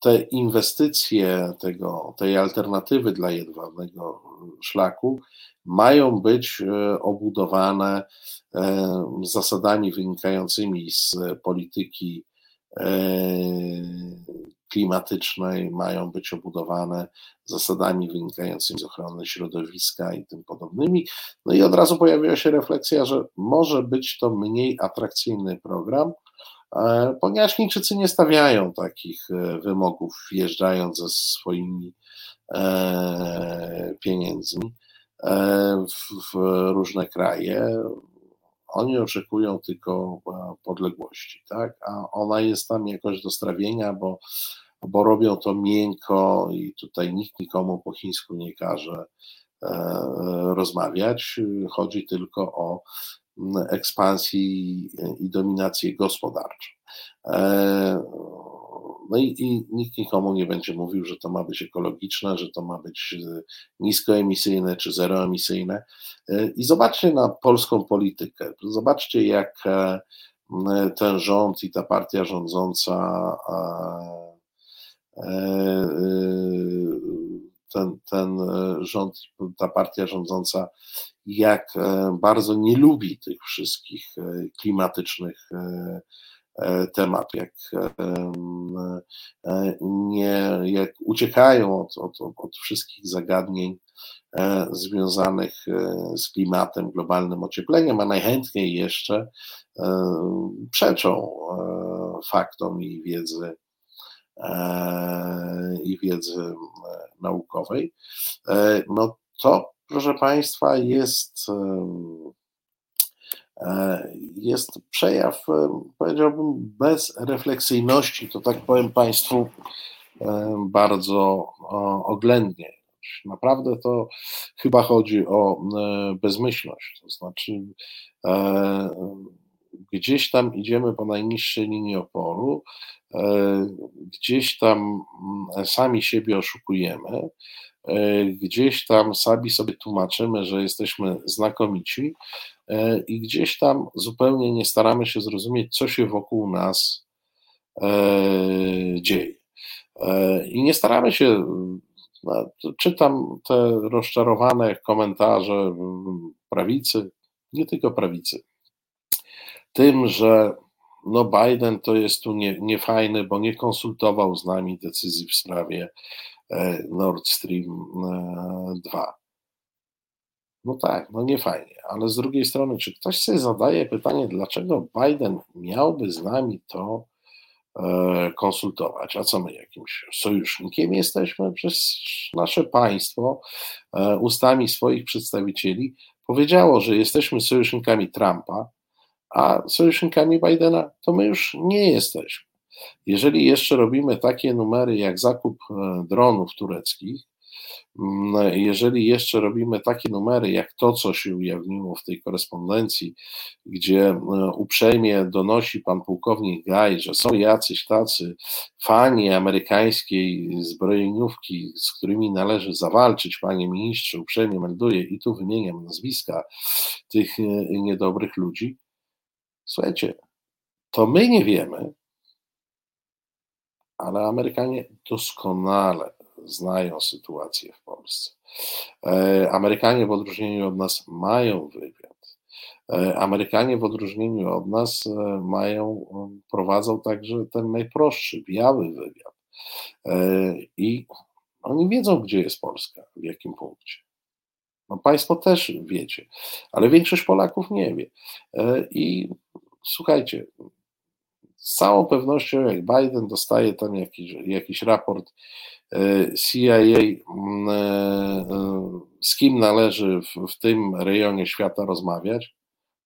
te inwestycje tego, tej alternatywy dla jedwabnego szlaku mają być obudowane zasadami wynikającymi z polityki e, klimatycznej, mają być obudowane zasadami wynikającymi z ochrony środowiska i tym podobnymi. No i od razu pojawiła się refleksja, że może być to mniej atrakcyjny program, e, ponieważ Chińczycy nie stawiają takich e, wymogów, wjeżdżając ze swoimi pieniędzmi w, różne kraje oni oczekują tylko e, podległości, tak? A ona jest tam jakoś do strawienia, bo, bo robią to miękko i tutaj nikt nikomu po chińsku nie każe e, rozmawiać. Chodzi tylko o ekspansji i dominację gospodarczą. E, no i, i, nikt nikomu nie będzie mówił, że to ma być ekologiczne, że to ma być e, niskoemisyjne czy zeroemisyjne. E, I zobaczcie na polską politykę. Zobaczcie, jak ten rząd i ta partia rządząca ten, ten rząd, ta partia rządząca, jak bardzo nie lubi tych wszystkich klimatycznych E, temat, jak, e, nie, jak uciekają od, od, od wszystkich zagadnień e, związanych z klimatem, globalnym ociepleniem, a najchętniej jeszcze przeczą faktom i wiedzy i wiedzy naukowej, no to proszę Państwa jest E, jest przejaw, e, powiedziałbym, bezrefleksyjności, to tak powiem Państwu e, bardzo oględnie. Naprawdę to chyba chodzi o bezmyślność. To znaczy, gdzieś tam idziemy po najniższej linii oporu, gdzieś tam sami siebie oszukujemy, gdzieś tam sami sobie tłumaczymy, że jesteśmy znakomici i gdzieś tam zupełnie nie staramy się zrozumieć, co się wokół nas dzieje. E, I nie staramy się, no, czytam te rozczarowane komentarze prawicy, nie tylko prawicy, tym, że no Biden to jest tu nie, niefajny, bo nie konsultował z nami decyzji w sprawie e, Nord Stream 2. E, no tak, no nie fajnie, ale z drugiej strony, czy ktoś sobie zadaje pytanie, dlaczego Biden miałby z nami to E, konsultować. A co my jakimś sojusznikiem jesteśmy? Przez nasze państwo e, ustami swoich przedstawicieli powiedziało, że jesteśmy sojusznikami Trumpa, a sojusznikami Bidena to my już nie jesteśmy. Jeżeli jeszcze robimy takie numery jak zakup e, dronów tureckich, Mm, jeżeli jeszcze robimy takie numery, jak to, co się ujawniło w tej korespondencji, gdzie e, uprzejmie donosi pan pułkownik Gaj, że są jacyś tacy fani amerykańskiej zbrojeniówki, z którymi należy zawalczyć, panie ministrze, uprzejmie melduje i tu wymieniam nazwiska tych e, niedobrych ludzi. Słuchajcie, to my nie wiemy, ale Amerykanie doskonale znają sytuację w Polsce. E, Amerykanie w odróżnieniu od nas mają wywiad. E, Amerykanie w odróżnieniu od nas e, mają, prowadzą także ten najprostszy, biały wywiad. I oni wiedzą, gdzie jest Polska, w jakim punkcie. No, państwo też wiecie, ale większość Polaków nie wie. I słuchajcie, z całą pewnością, jak Biden dostaje tam jakiś, jakiś raport E, CIA, e, e, z kim należy w, w tym rejonie świata rozmawiać,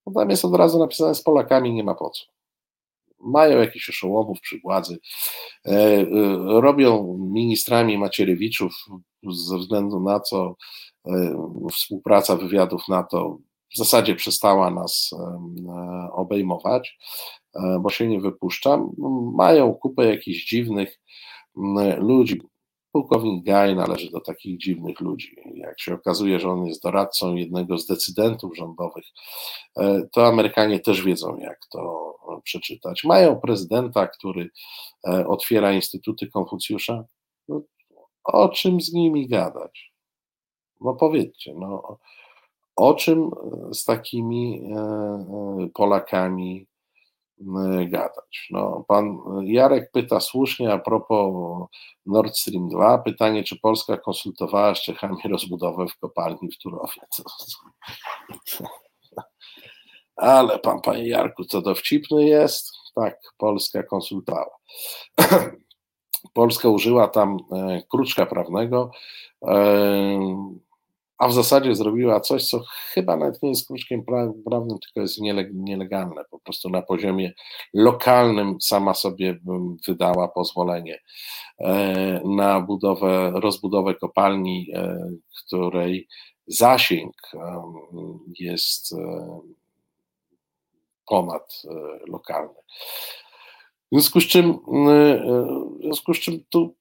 no tam jest od razu napisane, z Polakami nie ma po co. Mają jakichś oszołomów przy władzy, robią ministrami Macierewiczów ze względu na co współpraca wywiadów NATO w zasadzie przestała nas obejmować, bo się nie wypuszczam. Mają kupę jakichś dziwnych ludzi, Pułkownik Gaj należy do takich dziwnych ludzi. Jak się okazuje, że on jest doradcą jednego z decydentów rządowych, e, to Amerykanie też wiedzą, jak to przeczytać. Mają prezydenta, który e, otwiera instytuty Konfucjusza. No, o czym z nimi gadać? No powiedzcie, no, o czym z takimi e, Polakami Y, gadać. No, pan Jarek pyta słusznie a propos Nord Stream 2, pytanie, czy Polska konsultowała z Czechami rozbudowę w kopalni w Turowie. Ale pan, panie Jarku, co dowcipny jest? Tak, Polska konsultowała. Polska użyła tam e, kruczka prawnego, e, a w zasadzie zrobiła coś, co chyba nawet nie jest kruczkiem prawnym, tylko jest nielegalne. Po prostu na poziomie lokalnym sama sobie wydała pozwolenie e, na budowę, rozbudowę kopalni, e, której zasięg jest e, ponad lokalny. W związku z czym, w związku z czym tu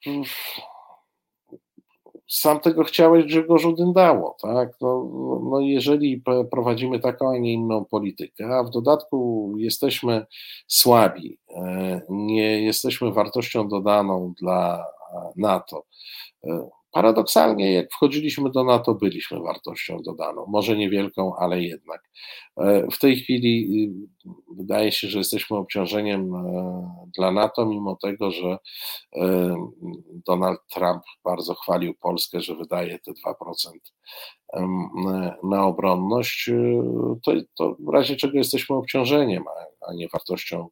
sam tego chciałeś Grzegorzu Dyndało, tak? No, no jeżeli prowadzimy taką, a nie inną politykę, a w dodatku jesteśmy słabi, e, nie jesteśmy wartością dodaną dla NATO, e, Paradoksalnie, jak wchodziliśmy do NATO, byliśmy wartością dodaną, może niewielką, ale jednak. E, w tej chwili y, wydaje się, że jesteśmy obciążeniem e, dla NATO, mimo tego, że e, Donald Trump bardzo chwalił Polskę, że wydaje te 2% na obronność. To, to w razie czego jesteśmy obciążeniem, a nie wartością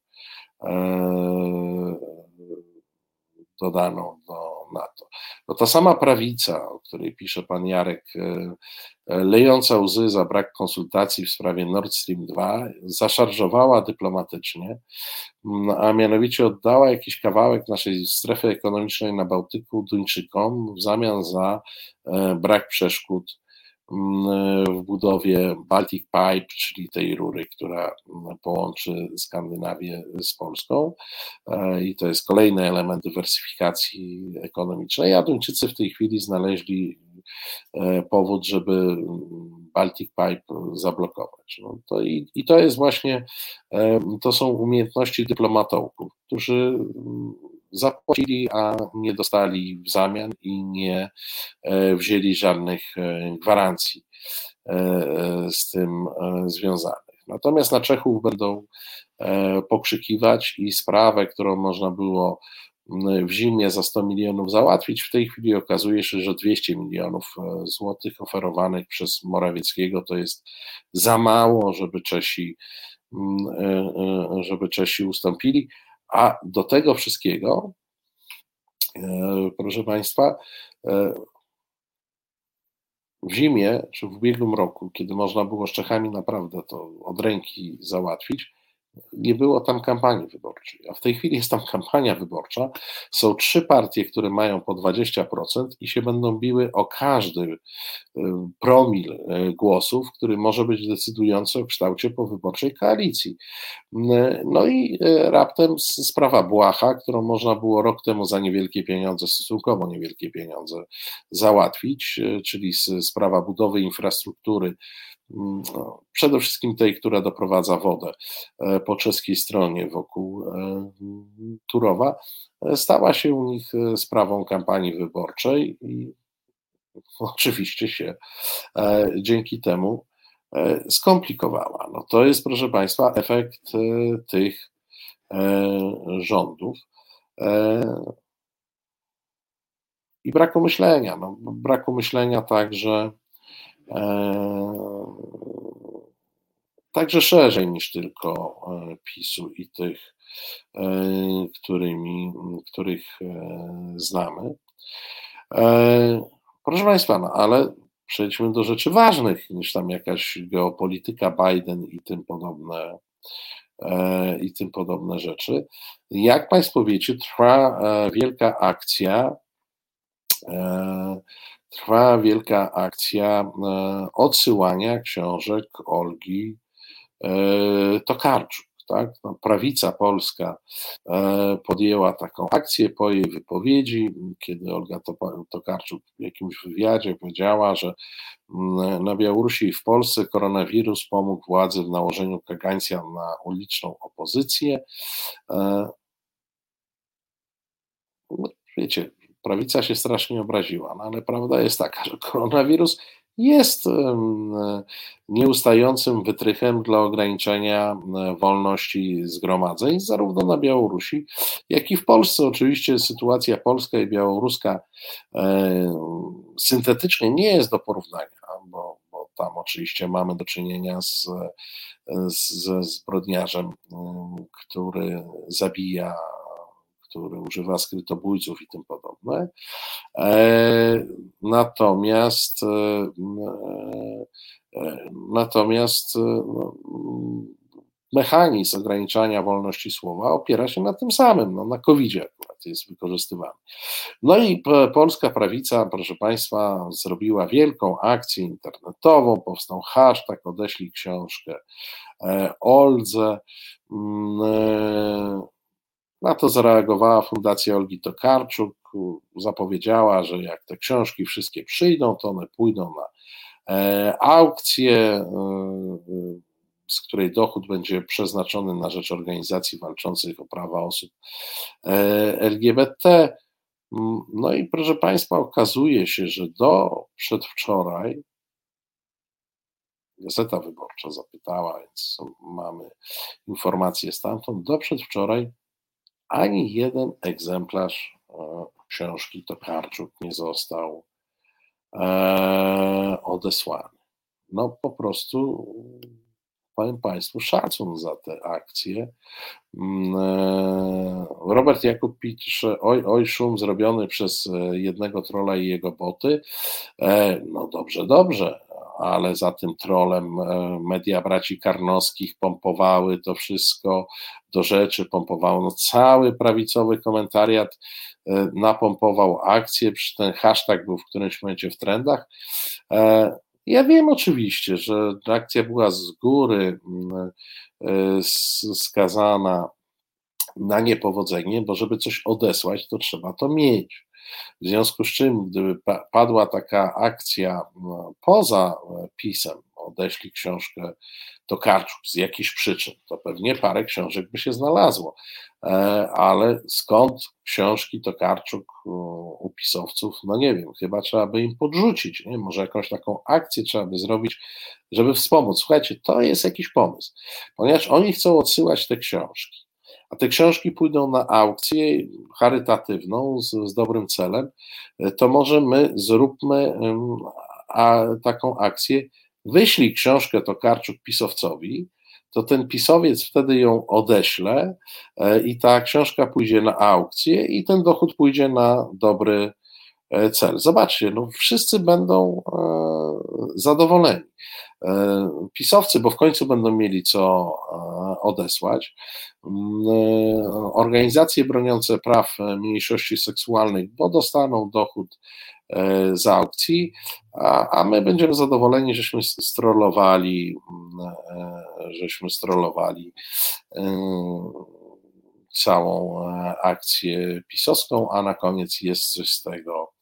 dodaną do na to. No ta sama prawica, o której pisze pan Jarek, e, e, lejąca łzy za brak konsultacji w sprawie Nord Stream 2, zaszarżowała dyplomatycznie, a mianowicie oddała jakiś kawałek naszej strefy ekonomicznej na Bałtyku Duńczykom w zamian za brak przeszkód w budowie Baltic Pipe, czyli tej rury, która połączy Skandynawię z Polską. E, I to jest kolejny element dywersyfikacji ekonomicznej. A Duńczycy w tej chwili znaleźli e, powód, żeby Baltic Pipe zablokować. No to i, I to jest właśnie, e, to są umiejętności dyplomatołków, którzy zapłacili, a nie dostali w zamian i nie e, wzięli żadnych e, gwarancji e, z tym związanych. Natomiast na Czechów będą pokrzykiwać i sprawę, którą można było w zimie za 100 milionów załatwić. W tej chwili okazuje się, że 200 milionów złotych oferowanych przez Morawieckiego to jest za mało, żeby Czesi, żeby Czesi ustąpili. A do tego wszystkiego, e, proszę Państwa, e, w zimie czy w ubiegłym roku, kiedy można było z Czechami naprawdę to od ręki załatwić, nie było tam kampanii wyborczej, a w tej chwili jest tam kampania wyborcza. Są trzy partie, które mają po 20% i się będą biły o każdy y, promil y, głosów, który może być decydujący o kształcie powyborczej koalicji. Y, no i raptem sprawa Błacha, którą można było rok temu za niewielkie pieniądze, stosunkowo niewielkie pieniądze załatwić, czyli sprawa budowy infrastruktury Mm, przede wszystkim tej, która doprowadza wodę e, po czeskiej stronie wokół e, Turowa, e, stała się u nich sprawą kampanii wyborczej i oczywiście się dzięki temu skomplikowała. No to jest, proszę Państwa, efekt tych rządów i braku myślenia. No, braku myślenia także także szerzej niż tylko e, PiSu i tych, e, którymi, których e, znamy. Proszę Państwa, no ale przejdźmy do rzeczy ważnych niż tam jakaś geopolityka Biden i tym podobne i tym podobne rzeczy. Jak Państwo wiecie, trwa wielka akcja trwa wielka akcja odsyłania książek Olgi E, Tokarczuk. Tak? No, prawica polska e, podjęła taką akcję po jej wypowiedzi, kiedy Olga Tokarczuk w jakimś wywiadzie powiedziała, że na Białorusi i w Polsce koronawirus pomógł władzy w nałożeniu kagańca na uliczną opozycję. E, no, wiecie, prawica się strasznie obraziła, no ale prawda jest taka, że koronawirus jest nieustającym wytrychem dla ograniczenia wolności zgromadzeń, zarówno na Białorusi, jak i w Polsce. Oczywiście sytuacja polska i białoruska syntetycznie nie jest do porównania, bo, bo tam oczywiście mamy do czynienia z, z zbrodniarzem, który zabija który używa skrytobójców i tym podobne. E, natomiast e, e, natomiast no, mechanizm ograniczania wolności słowa opiera się na tym samym, no, na COVID-zie akurat jest wykorzystywany. No i polska prawica, proszę Państwa, zrobiła wielką akcję internetową, powstał hashtag, odeślij książkę Oldze, mm, na to zareagowała Fundacja Olgi Tokarczuk, zapowiedziała, że jak te książki wszystkie przyjdą, to one pójdą na e, aukcję, e, z której dochód będzie przeznaczony na rzecz organizacji walczących o prawa osób e, LGBT. No i proszę Państwa, okazuje się, że do przedwczoraj Gazeta Wyborcza zapytała, więc mamy informacje stamtąd, do przedwczoraj ani jeden egzemplarz e, książki Tokarczuk nie został e, odesłany. No po prostu powiem Państwu, szacun za te akcje. Mm, e, Robert Jakub pisze, oj, oj, szum zrobiony przez jednego trola i jego boty. No dobrze, dobrze, ale za tym trolem media braci Karnowskich pompowały to wszystko do rzeczy, pompowało no, cały prawicowy komentariat napompował akcję, przy ten hashtag był w którymś momencie w trendach. Ja wiem oczywiście, że akcja była z góry mm, e, skazana na niepowodzenie, bo żeby coś odesłać, to trzeba to mieć. W związku z czym, gdyby padła taka akcja no, poza e, pisem, odeślij książkę Tokarczuk z jakichś przyczyn, to pewnie parę książek by się znalazło. E, ale skąd książki Tokarczuk u pisowców? No nie wiem, chyba trzeba by im podrzucić, nie? może jakąś taką akcję trzeba by zrobić, żeby wspomóc. Słuchajcie, to jest jakiś pomysł, ponieważ oni chcą odsyłać te książki, a te książki pójdą na aukcję charytatywną z, z dobrym celem, e, to może my zróbmy a, taką akcję, wyślij książkę Tokarczuk pisowcowi, to ten pisowiec wtedy ją odeśle e, i ta książka pójdzie na aukcję i ten dochód pójdzie na dobry e, cel. Zobaczcie, no wszyscy będą zadowoleni. Pisowcy, bo w końcu będą mieli co odesłać. Mm, organizacje broniące praw mniejszości seksualnych, bo dostaną dochód E, z aukcji, a, my będziemy zadowoleni, żeśmy strollowali, mm, e, żeśmy strollowali e, całą akcję pisowską, a na koniec jest coś z tego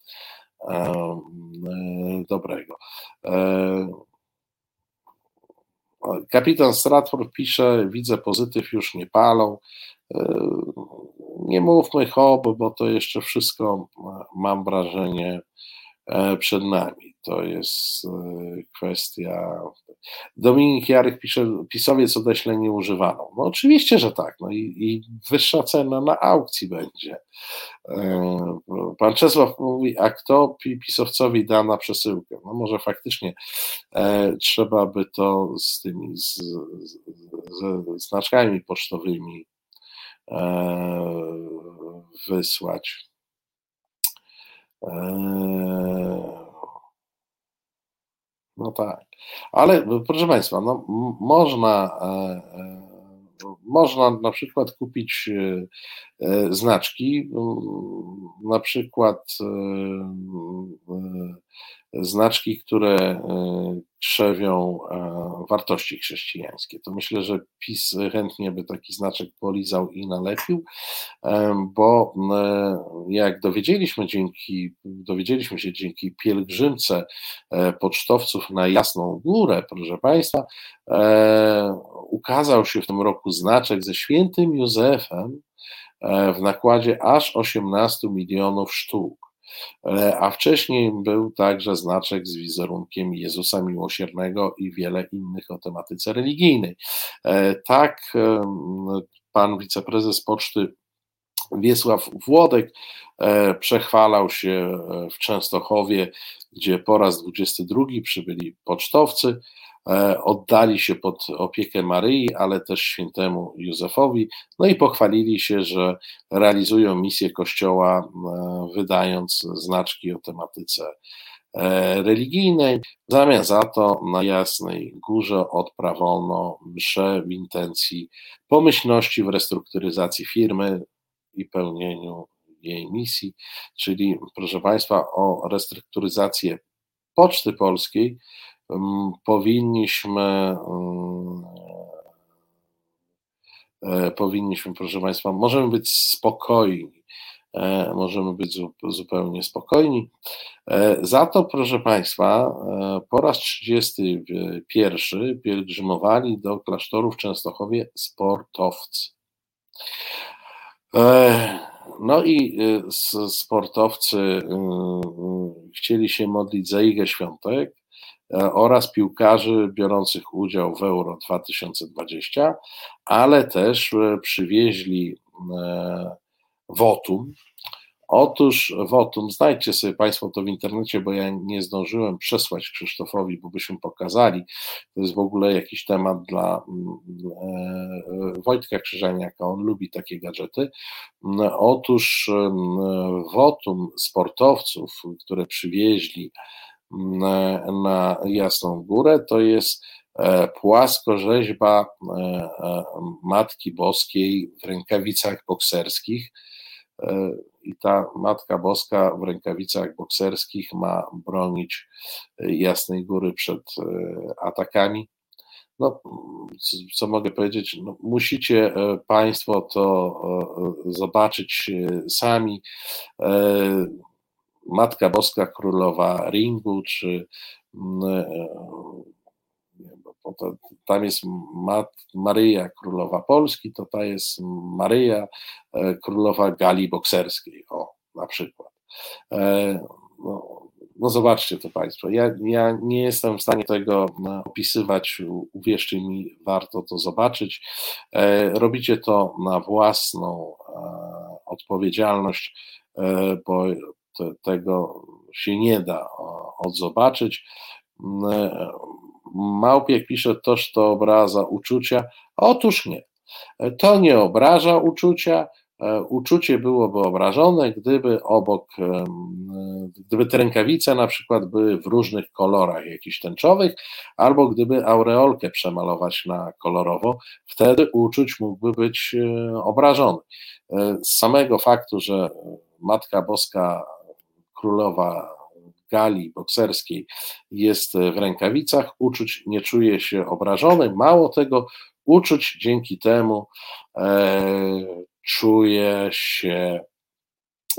dobrego. Kapitan Stratford pisze, widzę pozytyw, już nie palą. Nie mówmy hop, bo to jeszcze wszystko, mam wrażenie, E, przed nami. To jest e, kwestia. Dominik Jarek pisze, pisowiec odeślę nieużywaną. No oczywiście, że tak. No i, i wyższa cena na aukcji będzie. E, pan Czesław mówi, a kto pisowcowi da na przesyłkę? No może faktycznie e, trzeba by to z tymi z, z, z znaczkami pocztowymi e, wysłać. Eee, no tak. Ale proszę Państwa, no, można, e, e, można na przykład kupić e, znaczki, na przykład znaczki, które krzewią e, wartości chrześcijańskie. To myślę, że PiS chętnie by taki znaczek polizał i nalepił, e, bo jak dowiedzieliśmy, dzięki, dowiedzieliśmy się dzięki pielgrzymce pocztowców na Jasną Górę, proszę Państwa, ukazał się w tym roku znaczek ze świętym Józefem w nakładzie aż 18 milionów sztuk. E, a wcześniej był także znaczek z wizerunkiem Jezusa Miłosiernego i wiele innych o tematyce religijnej. E, tak pan wiceprezes poczty Wiesław Włodek e, przechwalał się w Częstochowie, gdzie po raz 22 przybyli pocztowcy, oddali się pod opiekę Maryi, ale też świętemu Józefowi, no i pochwalili się, że realizują misję Kościoła, e, wydając znaczki o tematyce e, religijnej. W zamian za to na Jasnej Górze odprawiono mszę w intencji pomyślności w restrukturyzacji firmy i pełnieniu jej misji, czyli proszę Państwa o restrukturyzację Poczty Polskiej powinniśmy e, powinniśmy, proszę Państwa, możemy być spokojni, e, możemy być zupełnie spokojni. E, za to, proszę Państwa, po raz 31 pielgrzymowali do klasztoru w Częstochowie sportowcy. No i sportowcy chcieli się modlić za Igę Świątek, oraz piłkarzy biorących udział w Euro 2020, ale też e, przywieźli e, wotum Otóż wotum, znajdźcie sobie Państwo to w internecie, bo ja nie zdążyłem przesłać Krzysztofowi, bo byśmy pokazali. To jest w ogóle jakiś temat dla mm, e, Wojtka Krzyżaniaka, on lubi takie gadżety. Otóż wotum sportowców, które przywieźli na Jasną Górę, to jest e, płaskorzeźba e, Matki Boskiej w rękawicach bokserskich i ta Matka Boska w rękawicach bokserskich ma bronić e, Jasnej Góry przed e, atakami. No, co mogę powiedzieć? No, musicie e, Państwo to zobaczyć sami. Matka Boska Królowa Ringu, czy tam jest Maryja Królowa Polski, to ta jest Maryja e, Królowa Gali Bokserskiej, o, na przykład. E, no, no zobaczcie to Państwo, ja, ja nie jestem w stanie tego opisywać, uwierzcie mi, warto to zobaczyć. E, robicie to na własną odpowiedzialność, bo tego się nie da odzobaczyć. Małpiek pisze, toż to obraza uczucia. Otóż nie. To nie obraża uczucia. E, uczucie byłoby obrażone, gdyby obok, gdyby te rękawice na przykład były w różnych kolorach jakichś tęczowych, albo gdyby aureolkę przemalować na kolorowo, wtedy uczuć mógłby być e, obrażony. E, z samego faktu, że Matka Boska Królowa gali bokserskiej jest w rękawicach, uczuć nie czuje się obrażony. Mało tego, uczuć dzięki temu e, czuje się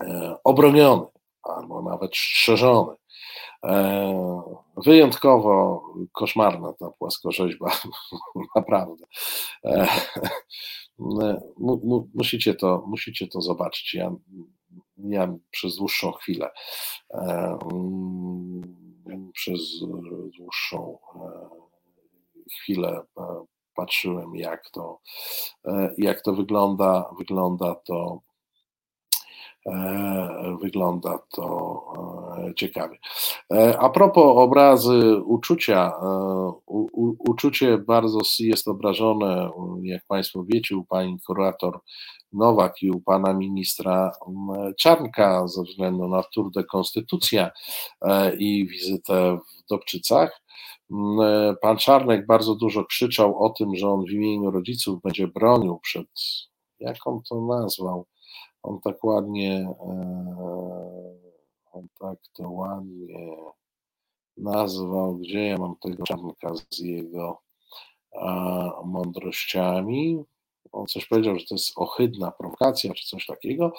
e, obroniony albo nawet strzeżony. E, wyjątkowo koszmarna ta płaskorzeźba, naprawdę. E, musicie, to, musicie to zobaczyć. Ja ja przez dłuższą chwilę, e, przez dłuższą e, chwilę e, patrzyłem, jak to, jak to wygląda. Wygląda to wygląda to ciekawie. A propos obrazy uczucia, u, uczucie bardzo jest obrażone, jak Państwo wiecie, u pani kurator Nowak i u pana ministra mm, Czarnka ze względu na Tour de Konstytucja e, i wizytę w Dobczycach. Mm, e, pan Czarnek bardzo dużo krzyczał o tym, że on w imieniu rodziców będzie bronił przed, jak on to nazwał, on tak ładnie, e, on tak to ładnie nazwał, gdzie ja mam tego Czarnka z jego mądrościami, on coś powiedział, że to jest ohydna prowokacja, czy coś takiego.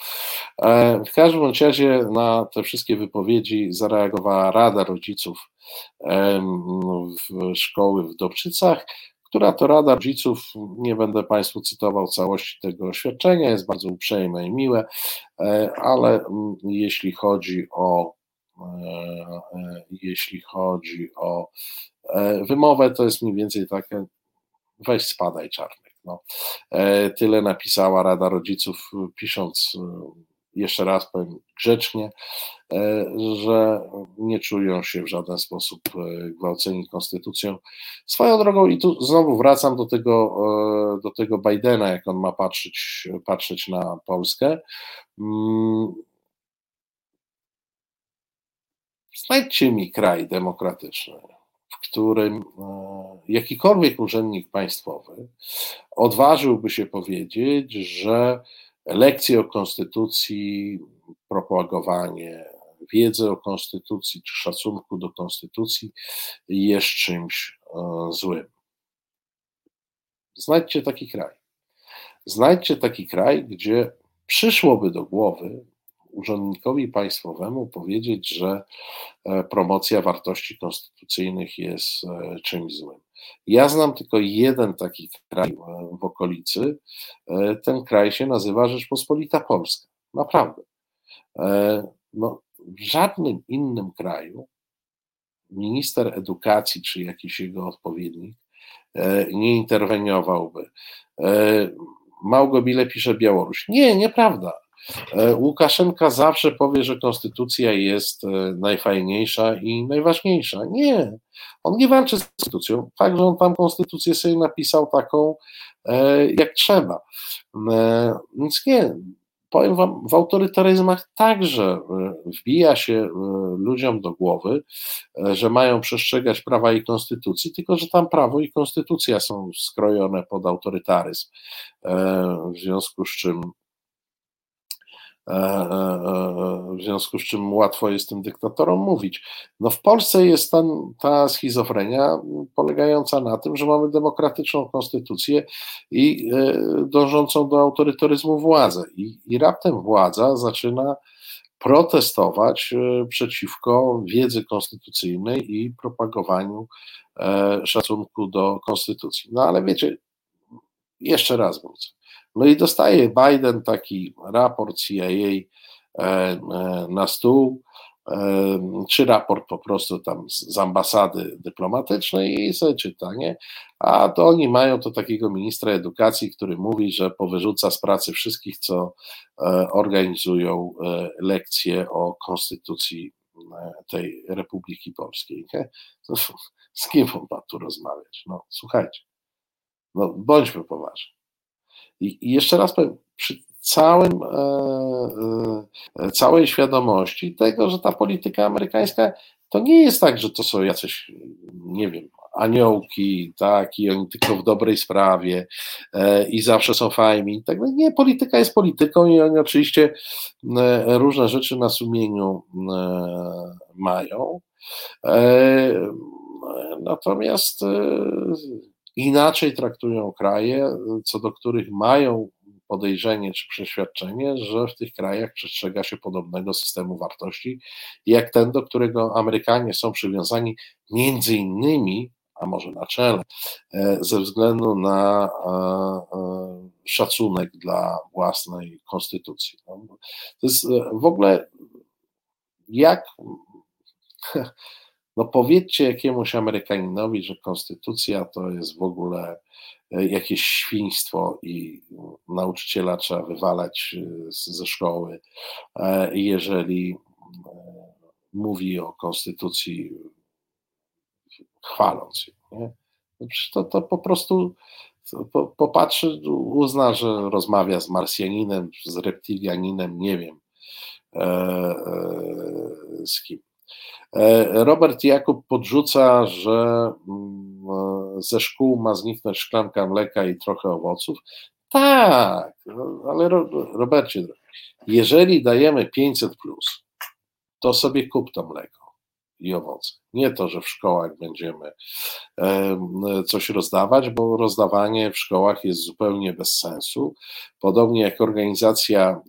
E, w każdym razie na te wszystkie wypowiedzi zareagowała Rada Rodziców w szkoły w Dobczycach, która to Rada Rodziców, nie będę Państwu cytował całości tego oświadczenia, jest bardzo uprzejme i miłe, e, ale jeśli chodzi o e, jeśli chodzi o wymowę, to jest mniej więcej takie weź spadaj czarny. No, e, tyle napisała Rada Rodziców, pisząc e, jeszcze raz powiem grzecznie, e, że nie czują się w żaden sposób gwałceni konstytucją. Swoją drogą, i tu znowu wracam do tego, do tego Bidena, jak on ma patrzeć, patrzeć na Polskę. Mm, znajdźcie mi kraj demokratyczny, w którym e, jakikolwiek urzędnik państwowy odważyłby się powiedzieć, że lekcje o konstytucji, propagowanie wiedzy o konstytucji czy szacunku do konstytucji jest czymś e, złym. Znajdźcie taki kraj. Znajdźcie taki kraj, gdzie przyszłoby do głowy urzędnikowi państwowemu powiedzieć, że e, promocja wartości konstytucyjnych jest e, czymś złym. Ja znam tylko jeden taki kraj w okolicy. Ten kraj się nazywa Rzeczpospolita Polska. Naprawdę. No, w żadnym innym kraju minister edukacji czy jakiś jego odpowiednik nie interweniowałby. Małgobile pisze Białoruś. Nie, nieprawda. Łukaszenka zawsze powie, że konstytucja jest najfajniejsza i najważniejsza. Nie, on nie walczy z konstytucją. Fakt, że on tam konstytucję sobie napisał taką, jak trzeba. Więc nie, powiem wam, w autorytaryzmach także e, wbija się e, ludziom do głowy, e, że mają przestrzegać prawa i konstytucji, tylko że tam prawo i konstytucja są skrojone pod autorytaryzm. W związku z czym w związku z czym łatwo jest tym dyktatorom mówić. No w Polsce jest ta, ta schizofrenia polegająca na tym, że mamy demokratyczną konstytucję i dążącą do autorytaryzmu władzę. I, i raptem władza zaczyna protestować przeciwko wiedzy konstytucyjnej i propagowaniu szacunku do konstytucji. No ale wiecie, jeszcze raz wrócę. No i dostaje Biden taki raport CIA e, e, na stół, e, czy raport po prostu tam z ambasady dyplomatycznej i sobie czyta, nie? A to oni mają to takiego ministra edukacji, który mówi, że powyrzuca z pracy wszystkich, co organizują lekcje o konstytucji tej Republiki Polskiej. Nie? Z kim on ma tu rozmawiać? No słuchajcie, no bądźmy poważni. I, jeszcze raz powiem, przy całym, e, e, całej świadomości tego, że ta polityka amerykańska to nie jest tak, że to są jacyś, nie wiem, aniołki, tak, i oni tylko w dobrej sprawie e, i zawsze są fajni. Tak, nie, polityka jest polityką i oni oczywiście różne rzeczy na sumieniu mają. Natomiast inaczej traktują kraje, co do których mają podejrzenie czy przeświadczenie, że w tych krajach przestrzega się podobnego systemu wartości, jak ten, do którego Amerykanie są przywiązani między innymi, a może na czele, e, ze względu na e, e, szacunek dla własnej konstytucji. No, to jest w ogóle jak No powiedzcie jakiemuś Amerykaninowi, że konstytucja to jest w ogóle e, jakieś świństwo i nauczyciela trzeba wywalać e, ze szkoły, e, jeżeli mówi o konstytucji chwaląc ją. Nie? No to, to po prostu popatrzy, uzna, że rozmawia z Marsjaninem, z reptilianinem, nie wiem z kim. E, Robert Jakub podrzuca, że mm, e, ze szkół ma zniknąć szklanka mleka i trochę owoców. Tak, no, ale Robercie, jeżeli dajemy 500, plus, to sobie kup to mleko i owoce. Nie to, że w szkołach będziemy coś rozdawać, bo rozdawanie w szkołach jest zupełnie bez sensu. Podobnie jak organizacja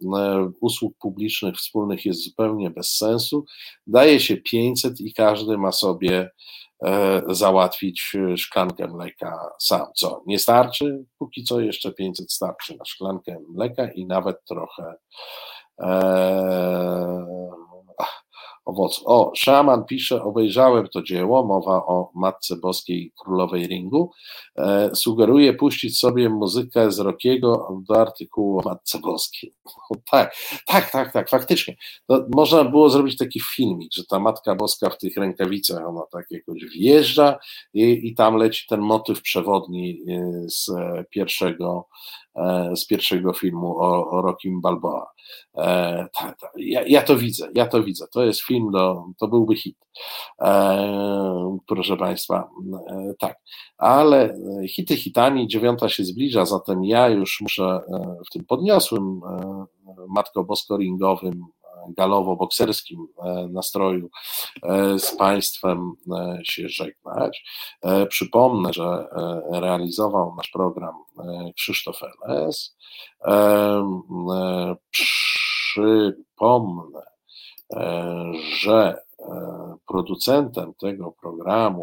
usług publicznych wspólnych jest zupełnie bez sensu. Daje się 500 i każdy ma sobie e, załatwić szklankę mleka sam. Co, nie starczy? Póki co jeszcze 500 starczy na szklankę mleka i nawet trochę. E, owoc. O, szaman pisze, obejrzałem to dzieło, mowa o Matce Boskiej Królowej Ringu. E, sugeruje puścić sobie muzykę z Rokiego do artykułu o Matce Boskiej. No, tak, tak, tak, tak, faktycznie. To można było zrobić taki filmik, że ta Matka Boska w tych rękawicach, ona tak jakoś wjeżdża i, i tam leci ten motyw przewodni e, z pierwszego E, z pierwszego filmu o, o Rockim Balboa. E, ja, ja, to widzę, ja to widzę. To jest film, do, to byłby hit. E, proszę Państwa, e, tak. Ale hity hitami, dziewiąta się zbliża, zatem ja już muszę e, w tym podniosłym e, Matko Bosko-ringowym galowo-bokserskim e, nastroju e, z Państwem e, się żegnać. Przypomnę, że realizował nasz program Krzysztof Eles. Przypomnę, że producentem tego programu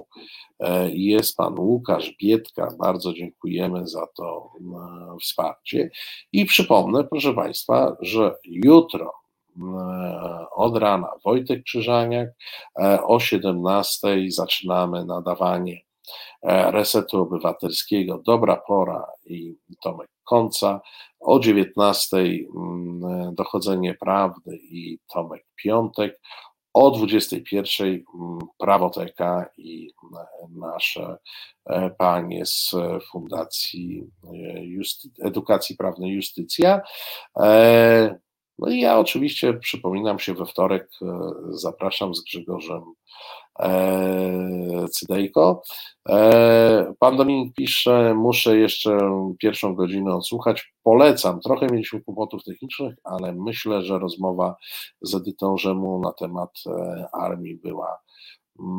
jest pan Łukasz Bietka. Bardzo dziękujemy za to wsparcie. I przypomnę, proszę Państwa, że jutro od rana Wojtek Krzyżaniak, e, o 17 zaczynamy nadawanie e, Resetu Obywatelskiego. Dobra Pora i Tomek Konca, o 19 mm, Dochodzenie Prawdy i Tomek Piątek, o 21 mm, Prawoteka i nasze e, panie z Fundacji Edukacji Prawnej Justycja. No i ja oczywiście przypominam się we wtorek, zapraszam z Grzegorzem E, Cydejko. E, pan Dominik pisze, muszę jeszcze pierwszą godzinę odsłuchać. Polecam. Trochę mieliśmy kłopotów technicznych, ale myślę, że rozmowa z Edytą Rzemu na temat e, armii była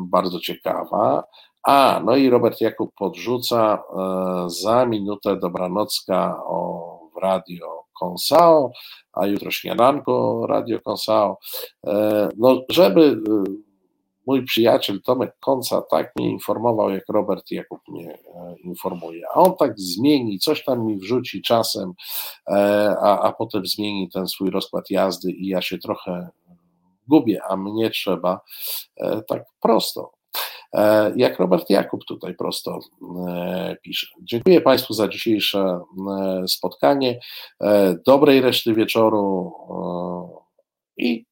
bardzo ciekawa. A, no i Robert Jakub podrzuca za minutę dobranocka o, w radio Konsao, a jutro śniadanko Radio Konsao. No, żeby mój przyjaciel Tomek Konca tak mnie informował, jak Robert Jakub mnie e, informuje. A on tak zmieni, coś tam mi wrzuci czasem, e, a, a potem zmieni ten swój rozkład jazdy i ja się trochę gubię, a mnie trzeba e, tak prosto. Jak Robert Jakub tutaj prosto pisze. Dziękuję Państwu za dzisiejsze spotkanie. Dobrej reszty wieczoru i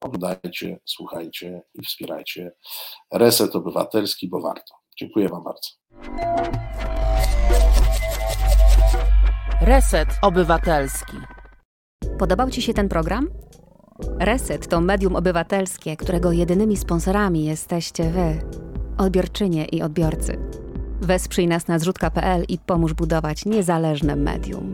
oglądajcie, słuchajcie i wspierajcie Reset Obywatelski, bo warto. Dziękuję Wam bardzo. Reset Obywatelski. Podobał Ci się ten program? Reset to medium obywatelskie, którego jedynymi sponsorami jesteście Wy, odbiorczynie i odbiorcy. Wesprzyj nas na zrzutka.pl i pomóż budować niezależne medium.